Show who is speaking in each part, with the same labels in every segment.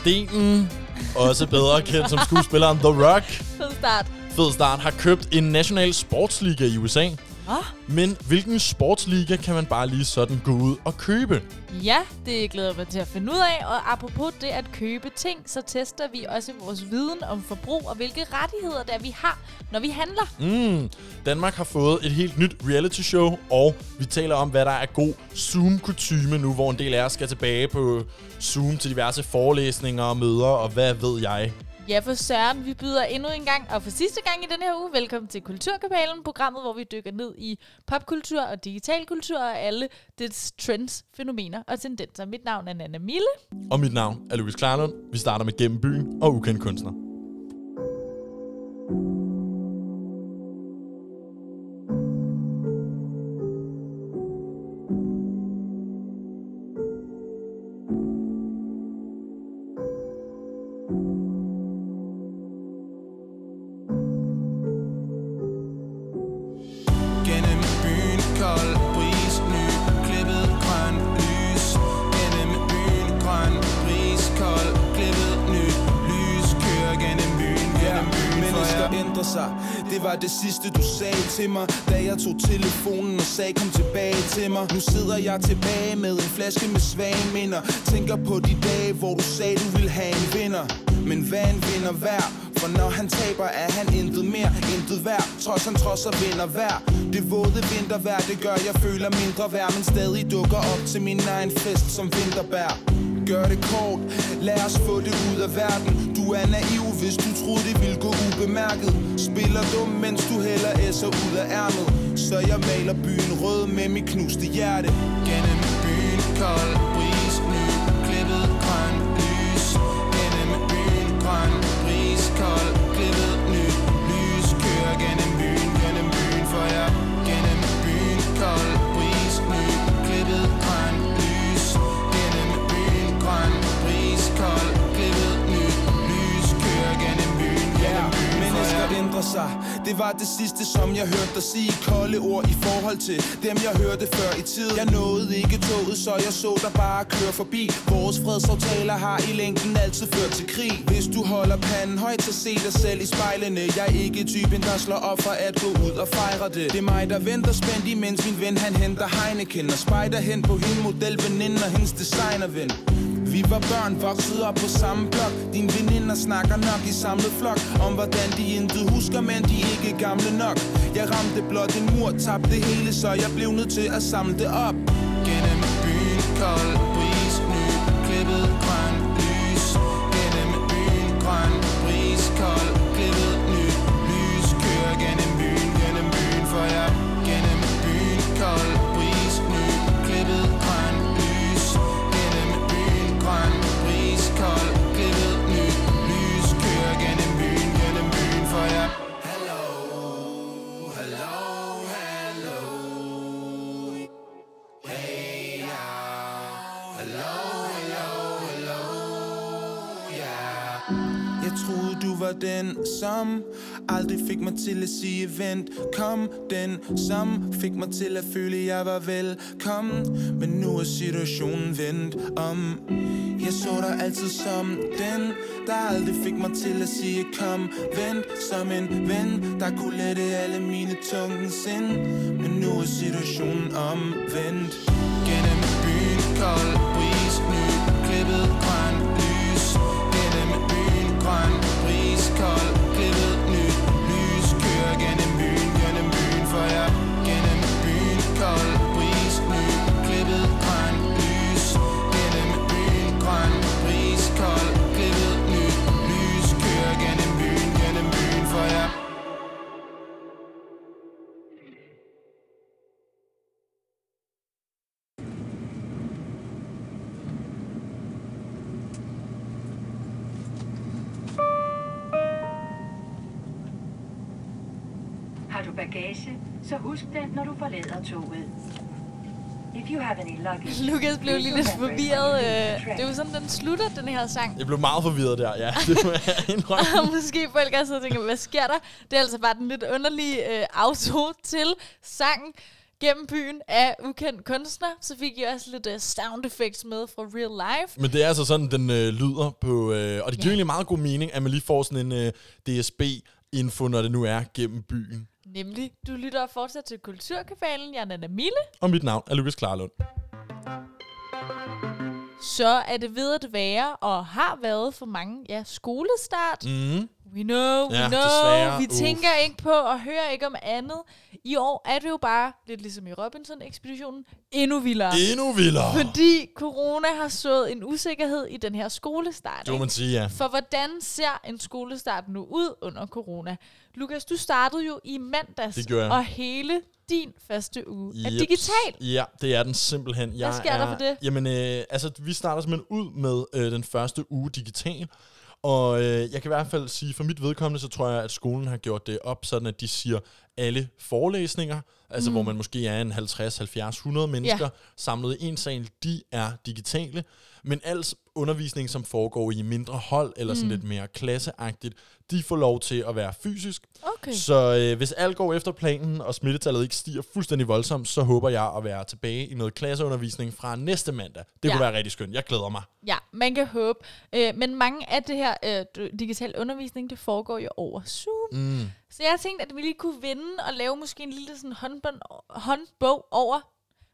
Speaker 1: Stenen, også bedre kendt som skuespilleren The Rock,
Speaker 2: Fed start.
Speaker 1: fed start, har købt en national sportsliga i USA. Men hvilken sportsliga kan man bare lige sådan gå ud og købe?
Speaker 2: Ja, det glæder mig til at finde ud af. Og apropos det at købe ting, så tester vi også vores viden om forbrug og hvilke rettigheder der vi har, når vi handler.
Speaker 1: Mm, Danmark har fået et helt nyt reality show, og vi taler om, hvad der er god Zoom-kutyme nu, hvor en del af os skal tilbage på Zoom til diverse forelæsninger og møder, og hvad ved jeg.
Speaker 2: Ja, for Søren, vi byder endnu en gang, og for sidste gang i denne her uge, velkommen til Kulturkabalen, programmet, hvor vi dykker ned i popkultur og digital kultur og alle dets trends, fænomener og tendenser. Mit navn er Nana Mille.
Speaker 1: Og mit navn er Lukas Klarlund. Vi starter med Gennem byen og Ukendt kunstner.
Speaker 3: Det sidste du sagde til mig. Da jeg tog telefonen og sagde kom tilbage til mig. Nu sidder jeg tilbage med en flaske med svage minder Tænker på de dage hvor du sagde du ville have en vinder. Men hvad en vinder værd? For når han taber er han intet mere, intet værd. Trods han trods og vinder hver. Det våde vintervejr, det gør jeg føler mindre værd. Men stadig dukker op til min egen fest som vinterbær. Gør det kort, lad os få det ud af verden. Du er naiv, hvis du troede det ville gå ubemærket. Spiller dum, mens du hælder S'er ud af ærmet. Så jeg maler byen rød med mit knuste hjerte.
Speaker 4: Gennem byen, kold.
Speaker 3: Mennesker ændrer sig. Det var det sidste som jeg hørte dig sige. Kolde ord i forhold til dem jeg hørte før i tiden Jeg nåede ikke toget så jeg så dig bare køre forbi. Vores fredsaftaler har i længden altid ført til krig. Hvis du holder panden højt så se dig selv i spejlene. Jeg er ikke typen der slår op for at gå ud og fejre det. Det er mig der venter spændt imens min ven han henter Heineken. Og spejder hen på hende modelveninde og hendes designerven vi var børn, voksede op på samme blok. Din veninder snakker nok i samlet flok Om hvordan de intet husker, men de er ikke gamle nok. Jeg ramte blot en mur, tabte hele Så jeg blev nødt til at samle det op.
Speaker 4: Gennem byen, kold. For
Speaker 3: den, som aldrig fik mig til at sige vent. Kom, den, som fik mig til at føle, jeg var velkommen. Men nu er situationen vendt om. Jeg så dig altid som den, der aldrig fik mig til at sige kom, vent Som en ven, der kunne lette alle mine tunge sind. Men nu er situationen omvendt.
Speaker 4: Gennem byen, kold.
Speaker 5: Husk den, når du forlader toget. If you have any luggage,
Speaker 2: Lukas blev lige lidt forvirret. øh, Det er jo sådan, den slutter, den her sang.
Speaker 1: Jeg blev meget forvirret der, ja. Det må jeg indrømme.
Speaker 2: Og måske folk også sidder og tænker, hvad sker der? Det er altså bare den lidt underlige øh, auto til sangen. gennem byen af ukendt kunstner. Så fik I også lidt uh, sound effects med fra real life.
Speaker 1: Men det er altså sådan, den øh, lyder på... Øh, og det giver
Speaker 2: Ja.
Speaker 1: egentlig meget god mening, at man lige får sådan en øh, DSB-info, når det nu er gennem byen.
Speaker 2: Nemlig, du lytter fortsat til Kulturkabalen. Jeg er Nana Mille.
Speaker 1: Og mit navn er Lukas Klarlund.
Speaker 2: Så er det ved at være, og har været for mange, ja, skolestart.
Speaker 1: Mm.
Speaker 2: We know, we
Speaker 1: Ja,
Speaker 2: know.
Speaker 1: desværre.
Speaker 2: Vi
Speaker 1: Uff.
Speaker 2: tænker ikke på og hører ikke om andet. I år er det jo bare, lidt ligesom i Robinson-ekspeditionen, endnu vildere.
Speaker 1: Endnu vildere.
Speaker 2: Fordi corona har sået en usikkerhed i den her skolestart.
Speaker 1: Det må man sige, ja.
Speaker 2: For hvordan ser en skolestart nu ud under corona? Lukas, du startede jo i mandags,
Speaker 1: Det gjorde jeg.
Speaker 2: og hele din første uge er digital.
Speaker 1: Ja, det er den simpelthen. Jeg
Speaker 2: sker der
Speaker 1: er,
Speaker 2: for det?
Speaker 1: Jamen, øh, altså, vi starter simpelthen ud med øh, den første uge digital. Og øh, jeg kan i hvert fald sige, for mit vedkommende, så tror jeg, at skolen har gjort det op, sådan at de siger alle forelæsninger, altså mm. hvor man måske er en 50, 70, 100 mennesker ja. samlet i en sal, de er digitale. Men al undervisning, som foregår i mindre hold, eller sådan
Speaker 2: Mm.
Speaker 1: lidt mere klasseagtigt, de får lov til at være fysisk.
Speaker 2: Okay.
Speaker 1: Så øh, hvis alt går efter planen, og smittetallet ikke stiger fuldstændig voldsomt, så håber jeg at være tilbage i noget klasseundervisning fra næste mandag. Det
Speaker 2: Ja.
Speaker 1: kunne være rigtig skønt. Jeg glæder mig.
Speaker 2: Ja, man kan håbe. Øh, men mange af det her øh, digital undervisning, det foregår jo over Zoom.
Speaker 1: Mm.
Speaker 2: Så jeg tænkte, at vi lige kunne vinde og lave måske en lille sådan håndbog, håndbog over,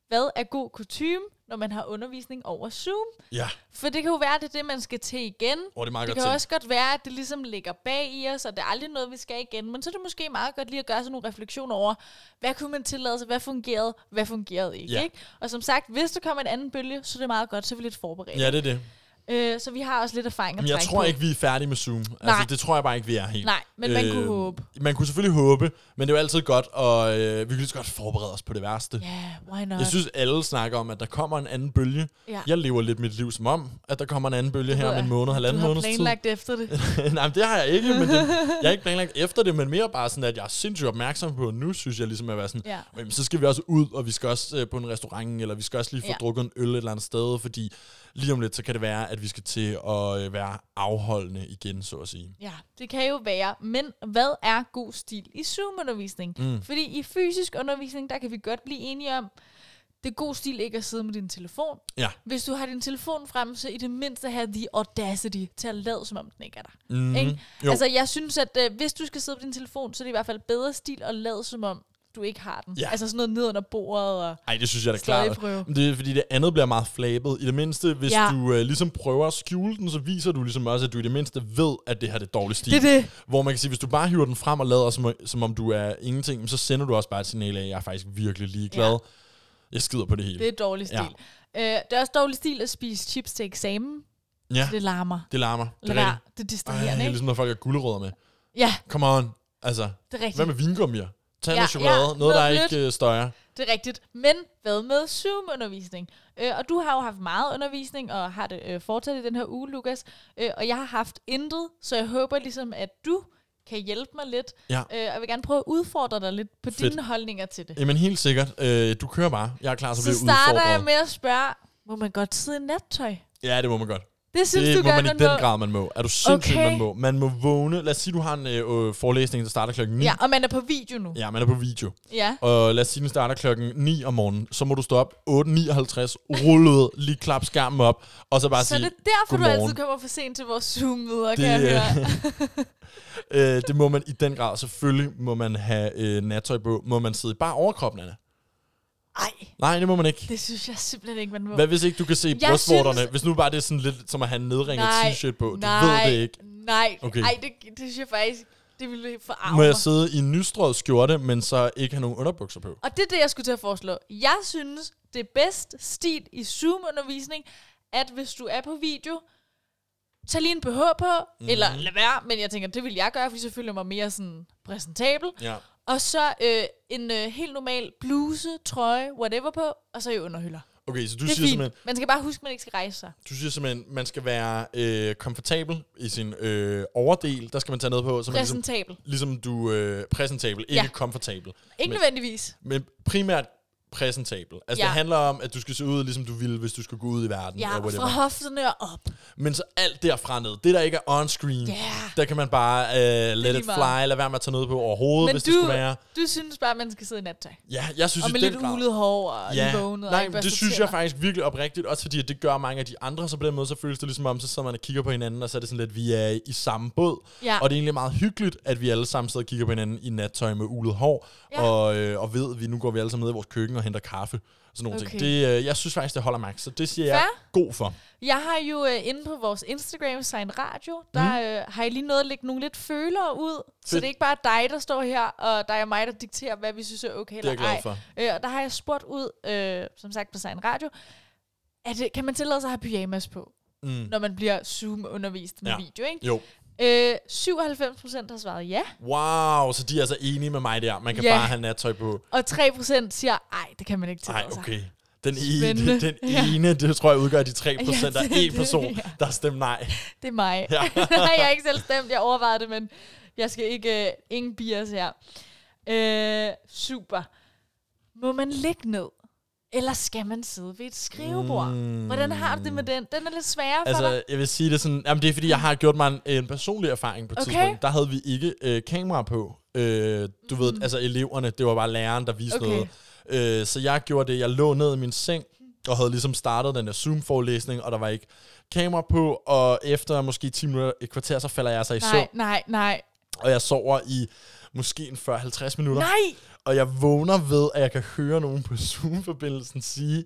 Speaker 2: hvad er god kutume, når man har undervisning over Zoom.
Speaker 1: Ja,
Speaker 2: For det kan jo være, at det er det, man skal til igen.
Speaker 1: og det
Speaker 2: Det kan
Speaker 1: til.
Speaker 2: også godt være, at det ligesom ligger bag i os, og det er aldrig noget, vi skal igen. Men så er det måske meget godt lige at gøre sådan nogle refleksioner over, hvad kunne man tillade sig, hvad fungerede, hvad fungerede ikke,
Speaker 1: Ja.
Speaker 2: ikke? Og som sagt, hvis der kommer en anden bølge, så er det meget godt, så er vi lidt forberedt.
Speaker 1: Ja, det er det.
Speaker 2: Øh, så vi har også lidt erfaring at
Speaker 1: Men jeg tror
Speaker 2: på.
Speaker 1: ikke, vi er færdige med Zoom.
Speaker 2: Nej.
Speaker 1: Altså, det tror jeg bare ikke, vi er helt.
Speaker 2: Nej, men man kunne håbe.
Speaker 1: Man kunne selvfølgelig håbe, men det er jo altid godt, og øh, vi kan lige så godt forberede os på det værste.
Speaker 2: Ja, why not?
Speaker 1: Jeg synes, alle snakker om, at der kommer en anden bølge.
Speaker 2: Ja.
Speaker 1: Jeg lever lidt mit liv som om, at der kommer en anden bølge her
Speaker 2: ved
Speaker 1: om en måned, halvanden
Speaker 2: du har
Speaker 1: måneds tid.
Speaker 2: planlagt efter det.
Speaker 1: Nej, men det har jeg ikke, men det, jeg har ikke planlagt efter det, men mere bare sådan, at jeg er sindssygt opmærksom på, nu synes jeg ligesom at være sådan,
Speaker 2: Ja.
Speaker 1: jamen, så skal vi også ud, og vi skal også øh, på en restaurant, eller vi skal også lige få
Speaker 2: ja.
Speaker 1: drukket en øl et eller andet sted, fordi lige om lidt, så kan det være, at vi skal til at øh, være afholdende igen, så at sige.
Speaker 2: Ja, det kan jo være. Men hvad er god stil i Zoom-undervisning?
Speaker 1: Mm.
Speaker 2: Fordi i fysisk undervisning, der kan vi godt blive enige om, det er god stil ikke at sidde med din telefon.
Speaker 1: Ja.
Speaker 2: Hvis du har din telefon frem, så i det mindste have the audacity til at lade, som om den ikke er der.
Speaker 1: Mm.
Speaker 2: Ikke? Altså, jeg synes, at øh, hvis du skal sidde på din telefon, så er det i hvert fald bedre stil at lade, som om du ikke har den.
Speaker 1: Ja.
Speaker 2: Altså sådan noget ned under bordet og
Speaker 1: Ej, det synes jeg da klart. Men det er fordi, det andet bliver meget flabet. I det mindste, hvis
Speaker 2: Ja.
Speaker 1: du øh, ligesom prøver at skjule den, så viser du ligesom også, at du i det mindste ved, at det her det er dårlig stil.
Speaker 2: Det er det.
Speaker 1: Hvor man kan sige, hvis du bare hiver den frem og lader, som, som om du er ingenting, så sender du også bare et signal af, at jeg er faktisk virkelig ligeglad.
Speaker 2: Ja.
Speaker 1: Jeg skider på det hele.
Speaker 2: Det er dårlig stil. Ja. Øh, det er også dårlig stil at spise chips til eksamen.
Speaker 1: ja,
Speaker 2: Det larmer.
Speaker 1: det larmer. Det
Speaker 2: Lad
Speaker 1: er rigtigt.
Speaker 2: Det er
Speaker 1: Ej,
Speaker 2: distraherende, ikke?
Speaker 1: ligesom når folk har gulerødder med.
Speaker 2: Ja,
Speaker 1: Come on. Altså,
Speaker 2: det er rigtigt.
Speaker 1: hvad med vingummier? Tag
Speaker 2: Ja,
Speaker 1: noget chokolade.
Speaker 2: ja,
Speaker 1: noget,
Speaker 2: noget
Speaker 1: der
Speaker 2: blødt.
Speaker 1: ikke øh, støjer.
Speaker 2: Det er rigtigt. Men hvad med Zoom-undervisning? Øh, og du har jo haft meget undervisning, og har det øh, fortsat i den her uge, Lukas. Øh, og jeg har haft intet, så jeg håber ligesom, at du kan hjælpe mig lidt.
Speaker 1: Ja.
Speaker 2: Øh, og jeg vil gerne prøve at udfordre dig lidt på
Speaker 1: Fedt.
Speaker 2: dine holdninger til det.
Speaker 1: Jamen helt sikkert. Øh, du kører bare. Jeg er klar til at
Speaker 2: Så
Speaker 1: blive
Speaker 2: starter
Speaker 1: udfordret.
Speaker 2: jeg med at spørge, må man godt sidde i nattøj?
Speaker 1: Ja, det må man godt.
Speaker 2: Det synes
Speaker 1: det
Speaker 2: du
Speaker 1: må
Speaker 2: godt,
Speaker 1: man i den
Speaker 2: må.
Speaker 1: grad, man må. Er du sindssygt,
Speaker 2: Okay.
Speaker 1: man må. Man må vågne. Lad os sige, du har en øh, øh, forelæsning, der starter klokken 9.
Speaker 2: Ja, og man er på video nu.
Speaker 1: Ja, man er på video.
Speaker 2: Ja.
Speaker 1: Og lad os sige, den starter klokken 9 om morgenen. Så må du stå op 8.59, rulle ud, lige klap skærmen op, og så bare
Speaker 2: Så
Speaker 1: sige,
Speaker 2: det er derfor, du altid kommer for sent til vores Zoom-møder, kan
Speaker 1: Det,
Speaker 2: jeg
Speaker 1: øh,
Speaker 2: høre.
Speaker 1: øh, det må man i den grad. Selvfølgelig må man have øh, nattøj på. Må man sidde i bare overkroppen, Anna?
Speaker 2: Ej,
Speaker 1: Nej, det må man ikke.
Speaker 2: det synes jeg simpelthen ikke, man må.
Speaker 1: Hvad hvis ikke du kan se
Speaker 2: Jeg
Speaker 1: brystvorterne?
Speaker 2: synes-
Speaker 1: Hvis nu bare det er sådan lidt som at have en nedringet t-shirt på. Du
Speaker 2: nej,
Speaker 1: ved det ikke.
Speaker 2: Nej,
Speaker 1: Okay.
Speaker 2: Ej, det, det synes jeg faktisk, det ville forarve
Speaker 1: Må jeg sidde i en nystrøget skjorte, men så ikke have nogen underbukser på?
Speaker 2: Og det er det, jeg skulle til at foreslå. Jeg synes, det er bedst stil i Zoom-undervisning, at hvis du er på video, tag lige en BH på,
Speaker 1: Mhm.
Speaker 2: mm. eller lad være, men jeg tænker, det vil jeg gøre, fordi så føler jeg mig mere sådan præsentabel.
Speaker 1: Ja.
Speaker 2: Og så øh, en øh, helt normal bluse, trøje, whatever på, og så i underhylder.
Speaker 1: Okay, så du
Speaker 2: det er
Speaker 1: siger
Speaker 2: fint.
Speaker 1: simpelthen,
Speaker 2: Man skal bare huske, at man ikke skal rejse sig.
Speaker 1: du siger simpelthen, man skal være øh, komfortabel i sin øh, overdel. Der skal man tage noget på, så man ligesom,
Speaker 2: Præsentabel.
Speaker 1: ligesom du øh, præsentabel, ikke
Speaker 2: Ja.
Speaker 1: komfortabel.
Speaker 2: Ikke
Speaker 1: Men-
Speaker 2: nødvendigvis.
Speaker 1: Men primært præsentabel. Altså,
Speaker 2: Ja.
Speaker 1: det handler om, at du skal se ud, ligesom du ville, hvis du skulle gå ud i verden.
Speaker 2: Ja, fra hofterne og op.
Speaker 1: Men så alt derfra ned, det der ikke er on-screen,
Speaker 2: Ja.
Speaker 1: der kan man bare uh, let it fly, lade være med at tage noget på overhovedet,
Speaker 2: Men
Speaker 1: hvis
Speaker 2: du,
Speaker 1: det skulle være.
Speaker 2: du synes bare, at man skal sidde i nattøj.
Speaker 1: Ja, jeg synes
Speaker 2: Og med lidt
Speaker 1: grad.
Speaker 2: ulet hår og
Speaker 1: Ja,
Speaker 2: vågnet og
Speaker 1: nej,
Speaker 2: ikke
Speaker 1: det synes jeg
Speaker 2: tænder.
Speaker 1: faktisk virkelig oprigtigt, også fordi at det gør mange af de andre, så på den måde, så føles det ligesom om, så sidder man og kigger på hinanden, og så er det sådan lidt, vi er i samme båd.
Speaker 2: Ja.
Speaker 1: Og det er egentlig meget hyggeligt, at vi alle sammen sidder og kigger på hinanden i nattøj med ulet hår,
Speaker 2: Ja.
Speaker 1: og, øh, og ved, at vi nu går vi alle sammen ned i vores køkken og henter kaffe. Sådan nogle
Speaker 2: Okay.
Speaker 1: ting. Det, øh, jeg synes faktisk, det holder max, så det siger jeg
Speaker 2: Fair.
Speaker 1: god for.
Speaker 2: Jeg har jo øh, inde på vores Instagram, Sign Radio, der
Speaker 1: Mhm.
Speaker 2: øh, har jeg lige noget at lægge nogle lidt følere ud. Så
Speaker 1: Fedt.
Speaker 2: det er ikke bare dig, der står her, og der er mig, der dikterer, hvad vi synes er okay
Speaker 1: Det er jeg
Speaker 2: eller
Speaker 1: glad
Speaker 2: ej.
Speaker 1: for.
Speaker 2: Øh, og der har jeg spurgt ud, øh, som sagt på Sign Radio, at, kan man tillade sig at have pyjamas på,
Speaker 1: Mm.
Speaker 2: når man bliver Zoom-undervist med
Speaker 1: Ja.
Speaker 2: video, ikke?
Speaker 1: Jo.
Speaker 2: Øh, 97% har svaret ja,
Speaker 1: Wow, så de er altså enige med mig der. Man kan
Speaker 2: Ja.
Speaker 1: bare have nattøj på.
Speaker 2: og 3% siger, ej, det kan man ikke tillade sig.
Speaker 1: okay. Den ene,
Speaker 2: Spændende.
Speaker 1: den
Speaker 2: Ja.
Speaker 1: ene, det tror jeg udgør de 3 procent.
Speaker 2: Ja,
Speaker 1: Der er en person,
Speaker 2: ja.
Speaker 1: der har stemt nej.
Speaker 2: Det er mig.
Speaker 1: Ja.
Speaker 2: Nej, jeg har ikke selv stemt. Jeg overvejede det, men jeg skal ikke... Øh, ingen bias her. Øh, super. Må man ligge ned? Eller skal man sidde ved et skrivebord? Mm. Hvordan har du det med den? Den er lidt sværere for dig.
Speaker 1: Altså, jeg vil sige det sådan, jamen det er fordi, jeg har gjort mig en, en personlig erfaring på et
Speaker 2: Okay.
Speaker 1: tidspunkt. Der havde vi ikke øh, kamera på. Øh, du ved, altså eleverne, det var bare læreren, der viste
Speaker 2: Mm. Okay.
Speaker 1: noget. Øh, så jeg gjorde det, jeg lå ned i min seng, og havde ligesom startet den der Zoom-forelæsning, og der var ikke kamera på, og efter måske 10 minutter, et kvarter, så falder jeg så i
Speaker 2: Nej,
Speaker 1: søvn,
Speaker 2: nej, nej.
Speaker 1: og jeg sover i måske en 40-50 minutter.
Speaker 2: Nej!
Speaker 1: Og jeg vågner ved, at jeg kan høre nogen på Zoom-forbindelsen sige,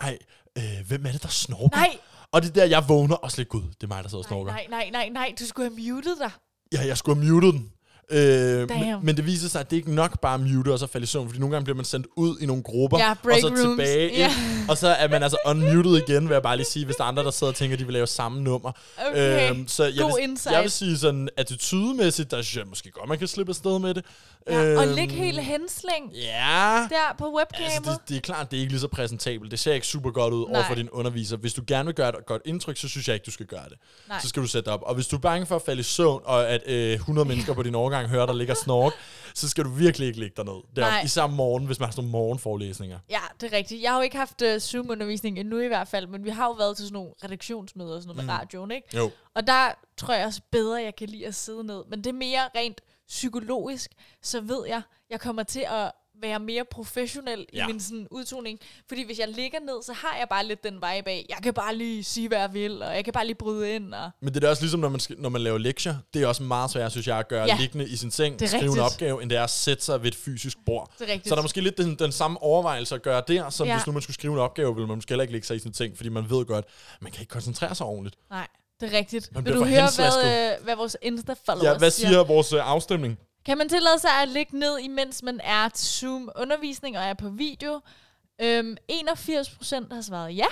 Speaker 1: ej, øh, hvem er det, der snorker?
Speaker 2: Nej!
Speaker 1: Og det er der, jeg vågner og slet gud, det er mig, der sidder og
Speaker 2: Nej,
Speaker 1: snorker.
Speaker 2: nej, nej, nej, nej. Du skulle have muted dig.
Speaker 1: Ja, jeg skulle have muted den. Øh, men, men det viser sig, at det ikke nok bare at mute og så falde i søvn, fordi nogle gange bliver man sendt ud i nogle grupper,
Speaker 2: Ja,
Speaker 1: og så
Speaker 2: rooms.
Speaker 1: tilbage
Speaker 2: Ja.
Speaker 1: ind, og så er man altså unmuted igen, vil jeg bare lige sige, hvis der er andre, der sidder og tænker, at de vil lave samme nummer.
Speaker 2: Okay.
Speaker 1: Øhm, så jeg
Speaker 2: God
Speaker 1: vil,
Speaker 2: insight.
Speaker 1: jeg vil sige sådan, attitudemæssigt, der synes jeg måske godt, man kan slippe afsted med det.
Speaker 2: Ja, og
Speaker 1: Øhm,
Speaker 2: ligge helt henslæng
Speaker 1: Ja,
Speaker 2: der på webcamet.
Speaker 1: Altså, det, det er klart, det er ikke lige så præsentabelt. Det ser ikke super godt ud
Speaker 2: Nej.
Speaker 1: over for din underviser. Hvis du gerne vil gøre et godt indtryk, så synes jeg ikke, du skal gøre det.
Speaker 2: Nej.
Speaker 1: Så skal du sætte dig op. Og hvis du er bange for at falde i søvn, og at øh, 100 mennesker på din overgang hører, der ligger snork, så skal du virkelig ikke ligge. Det
Speaker 2: Nej.
Speaker 1: er især om morgenen, hvis man har sådan nogle morgenforelæsninger.
Speaker 2: Ja, det er rigtigt. Jeg har jo ikke haft uh, Zoom-undervisning endnu i hvert fald, men vi har jo været til sådan nogle redaktionsmøder og sådan noget mm. med radioen, ikke?
Speaker 1: Jo.
Speaker 2: Og der tror jeg også bedre, jeg kan lide at sidde ned. Men det er mere rent psykologisk, så ved jeg, jeg kommer til at være mere professionel ja. I min sådan udtoning. Fordi hvis jeg ligger ned, så har jeg bare lidt den vibe af, jeg kan bare lige sige, hvad jeg vil, og jeg kan bare lige bryde ind. Og
Speaker 1: Men det er også ligesom, når man, skal, når man laver lektier. Det er også meget svært, synes jeg, at gøre
Speaker 2: Ja.
Speaker 1: liggende i sin seng, skrive en
Speaker 2: rigtigt.
Speaker 1: opgave, end det er at sætte sig ved et fysisk bord.
Speaker 2: Det er rigtigt.
Speaker 1: Så der er måske lidt den, den samme overvejelse at gøre der, som
Speaker 2: Ja.
Speaker 1: hvis nu man skulle skrive en opgave, ville man måske heller ikke lægge sig i sin ting, fordi man ved godt, man kan ikke koncentrere sig ordentligt.
Speaker 2: Nej, det er rigtigt.
Speaker 1: Man
Speaker 2: Vil du høre, hvad, øh, hvad vores Insta-followers
Speaker 1: Ja, hvad siger vores øh, afstemning?
Speaker 2: Kan man tillade sig at ligge ned, imens man er til Zoom-undervisning og er på video? Øhm, 81% har svaret ja,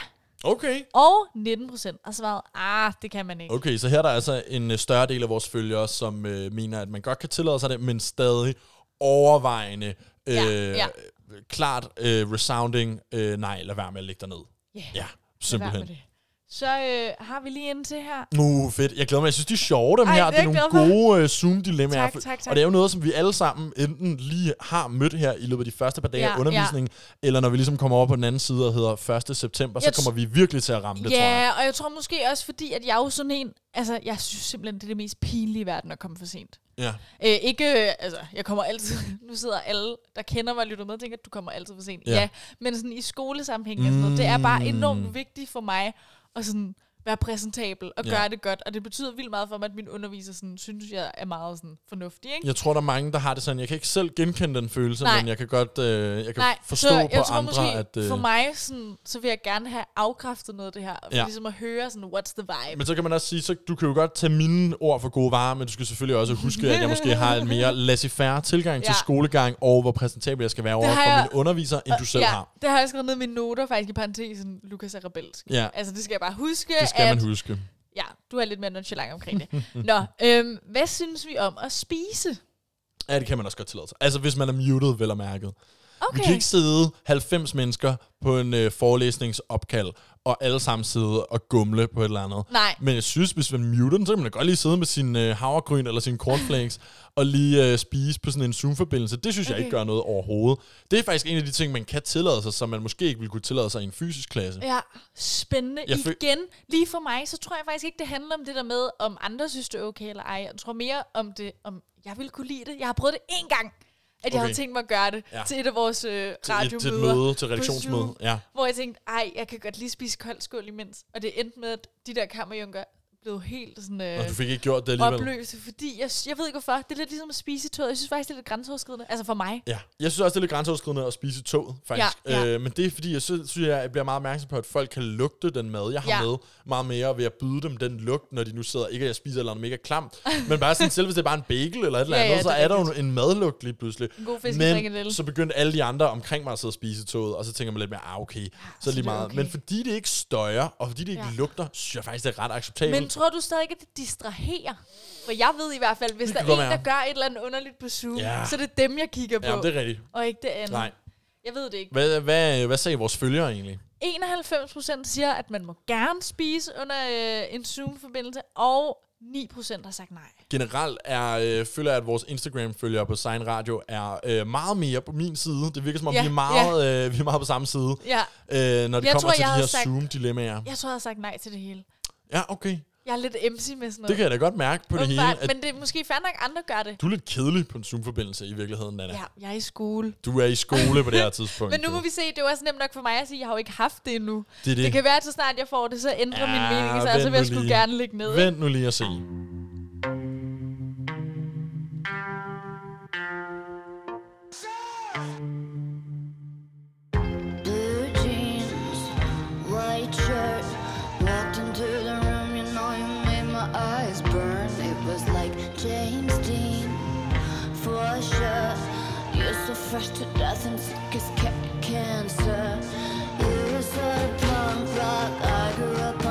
Speaker 1: Okay.
Speaker 2: og 19% har svaret, ah, det kan man ikke.
Speaker 1: Okay, så her er der altså en øh, større del af vores følgere, som øh, mener, at man godt kan tillade sig det, men stadig overvejende, øh,
Speaker 2: Ja, ja.
Speaker 1: klart øh, resounding, øh, nej, lad være med at lægge dig ned.
Speaker 2: Ja,
Speaker 1: Ja, simpelthen.
Speaker 2: Så øh, har vi lige en til her.
Speaker 1: Uh, fedt. Jeg glæder mig. Jeg synes, de er sjove, dem
Speaker 2: Ej,
Speaker 1: her.
Speaker 2: det er
Speaker 1: nogle gode uh, Zoom-dilemmaer.
Speaker 2: Tak, tak, tak.
Speaker 1: Og det er jo noget, som vi alle sammen enten lige har mødt her i løbet af de første par dage
Speaker 2: Ja,
Speaker 1: af undervisningen, eller når vi ligesom kommer over på den anden side og hedder 1. september,
Speaker 2: Jeg
Speaker 1: så kommer vi virkelig til at ramme det, tror jeg.
Speaker 2: Ja, og jeg tror måske også, fordi at jeg er jo sådan en, altså jeg synes simpelthen, det er det mest pinlige i verden at komme for sent.
Speaker 1: Ja.
Speaker 2: Øh, ikke, øh, altså, jeg kommer altid, nu sidder alle, der kender mig og lytter med, og tænker, at du kommer altid for sent. Ja.
Speaker 1: Ja.
Speaker 2: ja men sådan i skolesammenhæng og sådan noget, det er bare enormt vigtigt for mig og sådan være præsentabel og
Speaker 1: Ja.
Speaker 2: gøre det godt. Og det betyder vildt meget for mig, at min underviser sådan, synes, jeg er meget sådan fornuftig. Ikke?
Speaker 1: Jeg tror, der er mange, der har det sådan. Jeg kan ikke selv genkende den følelse,
Speaker 2: Nej.
Speaker 1: men jeg kan godt øh, jeg kan
Speaker 2: Nej,
Speaker 1: forstå
Speaker 2: så jeg
Speaker 1: på
Speaker 2: tror
Speaker 1: andre,
Speaker 2: måske,
Speaker 1: at... Øh,
Speaker 2: for mig, sådan, så vil jeg gerne have afkræftet noget af det her.
Speaker 1: Ja.
Speaker 2: ligesom at høre sådan, what's the vibe?
Speaker 1: men så kan man også sige, så du kan jo godt tage mine ord for gode varer, men du skal selvfølgelig også huske, at jeg måske har en mere laissez-faire tilgang til
Speaker 2: Ja.
Speaker 1: skolegang, og hvor præsentabel jeg skal være over for
Speaker 2: jeg-
Speaker 1: mine undervisere, end du selv
Speaker 2: ja,
Speaker 1: har.
Speaker 2: det har jeg skrevet ned i mine noter, faktisk i parentesen, Lukas er rebelsk.
Speaker 1: Ja,
Speaker 2: Altså, det skal jeg bare huske,
Speaker 1: skal
Speaker 2: at
Speaker 1: man huske.
Speaker 2: ja, du er lidt mere nonchalant omkring det. Nå, øhm, hvad synes vi om at spise?
Speaker 1: Ja, det kan man også godt tillade sig. Altså, hvis man er muted, vel og mærket.
Speaker 2: Okay.
Speaker 1: Vi kan ikke sidde 90 mennesker på en øh, forelæsningsopkald, og alle sammen sidde og gumle på et eller andet.
Speaker 2: Nej.
Speaker 1: Men jeg synes, hvis man muter den, så kan man godt lige sidde med sin øh, havregryn eller sin cornflakes, og lige øh, spise på sådan en Zoom-forbindelse. Det synes okay. jeg ikke gør noget overhovedet. Det er faktisk en af de ting, man kan tillade sig, som man måske ikke ville kunne tillade sig i en fysisk klasse.
Speaker 2: Ja, spændende.
Speaker 1: Jeg føl-
Speaker 2: Igen, lige for mig, så tror jeg faktisk ikke, det handler om det der med, om andre synes, det er okay eller ej. Jeg tror mere om det, om jeg ville kunne lide det. Jeg har prøvet det én gang, at jeg
Speaker 1: Okay.
Speaker 2: havde tænkt mig at gøre det
Speaker 1: Ja.
Speaker 2: til et af vores øh,
Speaker 1: Til, et,
Speaker 2: radiomøder.
Speaker 1: til et møde, til redaktionsmøde. Ja.
Speaker 2: Hvor jeg tænkte, ej, jeg kan godt lige spise koldskål imens. Og det endte med, at de der kammerjunker blev helt sådan... Øh,
Speaker 1: Og du fik ikke gjort det alligevel.
Speaker 2: opløse, fordi jeg, jeg ved ikke hvorfor. Det er lidt ligesom at spise i toget. Jeg synes faktisk, det er lidt grænseoverskridende. Altså for mig.
Speaker 1: Ja, jeg synes også, det er lidt grænseoverskridende at spise i toget, faktisk.
Speaker 2: Ja, ja.
Speaker 1: Øh, men det er fordi, jeg synes, synes jeg, jeg bliver meget opmærksom på, at folk kan lugte den mad, jeg har
Speaker 2: Ja.
Speaker 1: med, meget mere ved at byde dem den lugt, når de nu sidder. Ikke at jeg spiser eller noget mega klamt, men bare sådan, selv hvis det er bare en bagel eller et eller
Speaker 2: Ja,
Speaker 1: andet,
Speaker 2: ja,
Speaker 1: så
Speaker 2: det
Speaker 1: er,
Speaker 2: er
Speaker 1: der jo en madlugt lige pludselig.
Speaker 2: En god fisk
Speaker 1: Men så begyndte alle de andre omkring mig at sidde og spise i toget, og så tænker man lidt mere, ah okay, så,
Speaker 2: så
Speaker 1: det lige meget.
Speaker 2: okay.
Speaker 1: Men fordi det ikke støjer, og fordi det ikke
Speaker 2: Ja.
Speaker 1: lugter, synes jeg faktisk, det er ret acceptabelt.
Speaker 2: Men tror du stadig, at det distraherer? For jeg ved i hvert fald, hvis der er en, der gør et eller andet underligt på Zoom,
Speaker 1: Ja.
Speaker 2: så er det dem, jeg kigger på,
Speaker 1: ja, det er rigtigt.
Speaker 2: og ikke det andet.
Speaker 1: Nej.
Speaker 2: Jeg ved det ikke.
Speaker 1: Hvad, hvad, hvad sagde vores følgere egentlig?
Speaker 2: 91 procent siger, at man må gerne spise under øh, en Zoom-forbindelse, og 9 procent har sagt nej.
Speaker 1: generelt er, øh, føler jeg, at vores Instagram-følgere på Sign Radio er øh, meget mere på min side. Det virker som om,
Speaker 2: Ja,
Speaker 1: vi, er meget, øh, vi er meget på samme side,
Speaker 2: Ja,
Speaker 1: øh, når det
Speaker 2: Jeg
Speaker 1: kommer
Speaker 2: tror,
Speaker 1: til de her
Speaker 2: sagt-
Speaker 1: Zoom-dilemmaer.
Speaker 2: jeg tror, jeg har sagt nej til det hele.
Speaker 1: Ja, okay.
Speaker 2: Jeg er lidt emsig med sådan noget.
Speaker 1: Det kan jeg da godt mærke på det hele. At
Speaker 2: Men det er måske fair nok, andre gør det.
Speaker 1: du er lidt kedelig på en Zoom-forbindelse i virkeligheden, Nana.
Speaker 2: Ja, jeg er i skole.
Speaker 1: Du er i skole på det her tidspunkt.
Speaker 2: Men nu må vi se, det er jo også nemt nok for mig at sige, jeg har jo ikke haft det endnu.
Speaker 1: Det det.
Speaker 2: Det kan være, at så snart jeg får det, så ændrer
Speaker 1: Ja,
Speaker 2: min mening, så, så
Speaker 1: vent
Speaker 2: vil jeg skulle gerne ligge ned.
Speaker 1: Vent nu lige at se.
Speaker 6: Blue jeans, white shirt. For. You're so fresh to death and sick as ca- cancer. You were sort of punk rock. I grew up